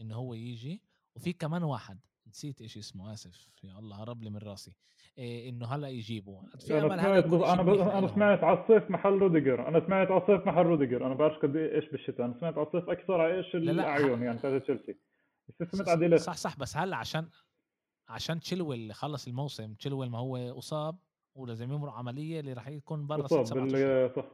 إنه هو يجي وفي كمان واحد. نسيت إيش اسمه آسف. يا الله هرب لي من راسي. إيه إنه هلأ يجيبوا.
امل هذا أنا. أنا سمعت على الصيف محل روديجر. أنا سمعت على الصيف محل روديجر. أنا بعرفش قد إيش بالشتاء. أنا سمعت على الصيف أكثر على إيش الاعين يعني تاعت تشيلسي.
سمعت على صح صح. بس هلأ عشان عشان تشيلويل خلص الموسم تشيلويل ما هو أصاب ولازم يمر عملية اللي راح يكون برا.
صح.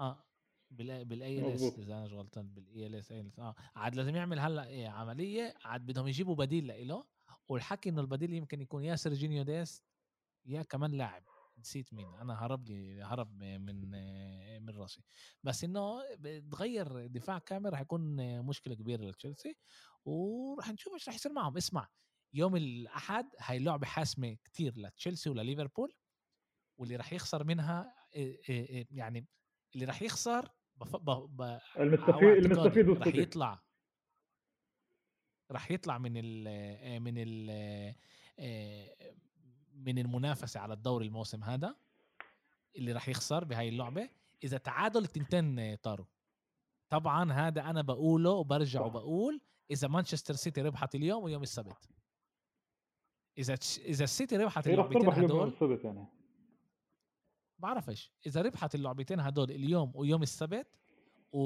آه. بال ACL إذا أنا غلطان بال ACL آه. عاد لازم يعمل هلأ إيه عملية عاد بدهم يجيبوا بديل له والحكي إنه البديل يمكن يكون يا سيرجينيو ديست يا كمان لاعب. نسيت مين. أنا هرب لي هرب من من راسي. بس إنه تغير دفاع كامل راح يكون مشكلة كبيرة لتشيلسي وراح نشوف إيش راح يصير معهم. اسمع يوم الأحد هاي لعبة حاسمة كتير لتشيلسي ولليفربول واللي راح يخسر منها يعني اللي راح يخسر بف... ب... ب...
المستفيد المستفيد
راح يطلع. راح يطلع من ال من ال من المنافسة على الدوري الموسم هذا اللي راح يخسر بهاي اللعبة. إذا تعادل التنتين طاروا. طبعا هذا أنا بقوله وبرجع وبقول إذا مانشستر سيتي ربحت اليوم ويوم السبت. إذا إذا السيتي ربحت اللعبتين هدول يعني. بعرفش إذا ربحت اللعبتين هدول اليوم ويوم السبت و...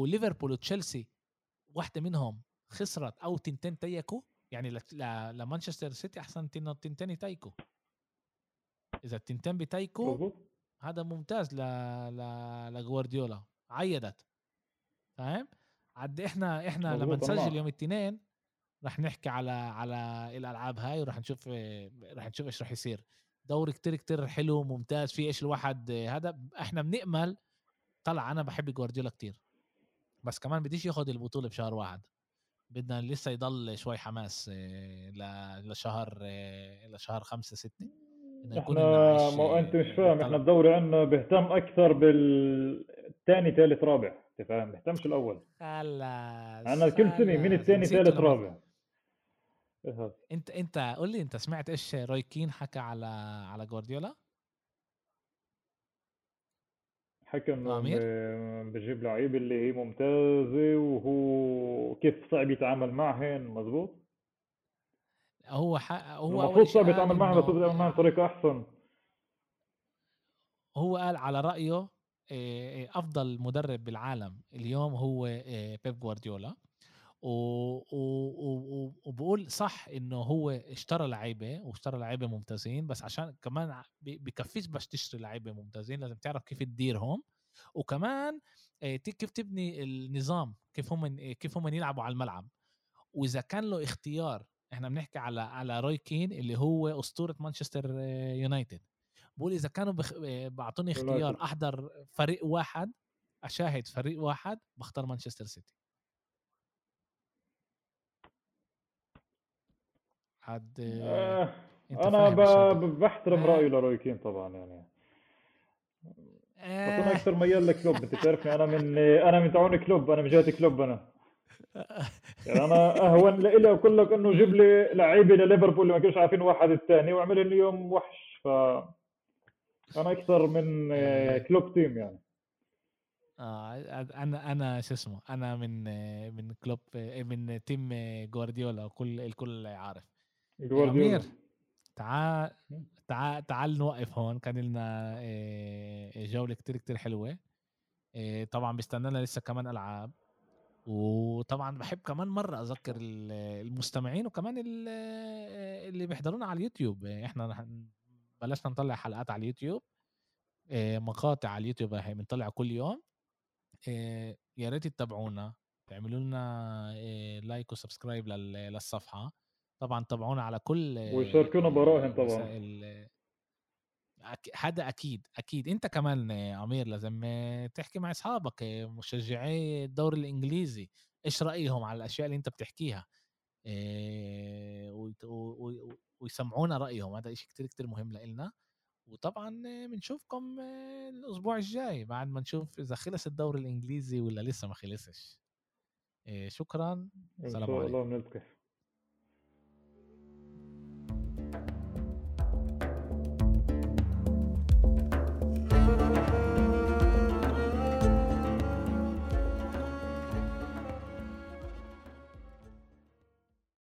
وليفربول وتشيلسي واحدة منهم خسرت أو تنتين تيكو يعني ل... ل... لمانشستر سيتي أحسن تنتين يتيكو إذا التنتين بتيكو هذا ممتاز ل... ل... لجوارديولا عيدت. فاهم؟ عد إحنا إحنا لما نسجل يوم الاثنين رح نحكي على على الألعاب هاي ورح نشوف رح نشوف إيش رح يصير. دوري كتير كتير حلو ممتاز في إيش الواحد هذا إحنا بنأمل طلع أنا بحب جوارديولا كتير. بس كمان بديش ياخذ البطولة بشهر واحد. بدنا لسه يضل شوي حماس آه، لشهر آه، لشهر خمسة ستة.
إحنا ما أنت مش فاهم إحنا الدوري عندنا بيهتم أكثر بالثاني ثالث رابع. أنت فاهم؟ بيهتمش الأول.
خلاص.
عندنا كل سنة مين الثاني ثالث رابع.
انت انت قول لي انت سمعت إيش روي كين حكى على على جوارديولا؟
حكى إنه بجيب لعيبه اللي هي ممتازة وهو كيف صعب يتعامل معهن مزبوط؟
هو ح... هو
المفروض صعب يتعامل معهم بس يتعامل معهم بطريقة أحسن.
هو قال على رأيه أفضل مدرب بالعالم اليوم هو بيب جوارديولا. وبقول صح إنه هو اشترى لعيبة واشترى لعيبة ممتازين بس عشان كمان بكفيش بس تشتري لعيبة ممتازين لازم تعرف كيف تديرهم. وكمان آه، كيف تبني النظام كيف هم كيف هم يلعبوا على الملعب. وإذا كان له اختيار إحنا بنحكي على على روي كين اللي هو أسطورة مانشستر آه، يونايتد. بقول إذا كانوا بخ... آه، بعطوني اختيار أحضر فريق واحد أشاهد فريق واحد بختار مانشستر سيتي. حد
آه أنا بحترم آه. رايه لروي كين طبعا يعني. آه. بس أنا أكثر ميال لكلوب أنت بتعرفني أنا من أنا من تعاون كلوب أنا من جهة كلوب أنا. يعني أنا أهون لي أقول لك إنه جيب لي لعيبه لليفربول اللي ما كانوش عارفين واحد الثاني واعمل لي يوم وحش. ف أنا أكثر من آه، كلوب team يعني.
آه أنا أنا شو اسمه أنا من من كلوب من team جوارديولا وكل الكل عارف. جوارديولا تعال تعال تعال نوقف هون كان لنا جولة كتير كتير حلوة. طبعا بيستنانا لسه كمان ألعاب. وطبعا بحب كمان مرة أذكر المستمعين وكمان اللي بيحضرونا على اليوتيوب. إحنا بلشنا نطلع حلقات على اليوتيوب. مقاطع على اليوتيوب هي بنطلع كل يوم. يا ريت تتابعونا تعملوا لنا like و subscribe للصفحة. طبعا تابعونا على كل
ويشاركونا براهن طبعا.
هذا أكيد أكيد. أنت كمان عمير لازم تحكي مع أصحابك مشجعي الدوري الإنجليزي. إيش رأيهم على الأشياء اللي أنت بتحكيها؟ ويسمعونا رأيهم. هذا شيء كتير كتير مهم لنا وطبعا بنشوفكم الأسبوع الجاي بعد ما نشوف إذا خلص الدوري الإنجليزي ولا لسه ما خلصش. شكرا.
سلام عليكم.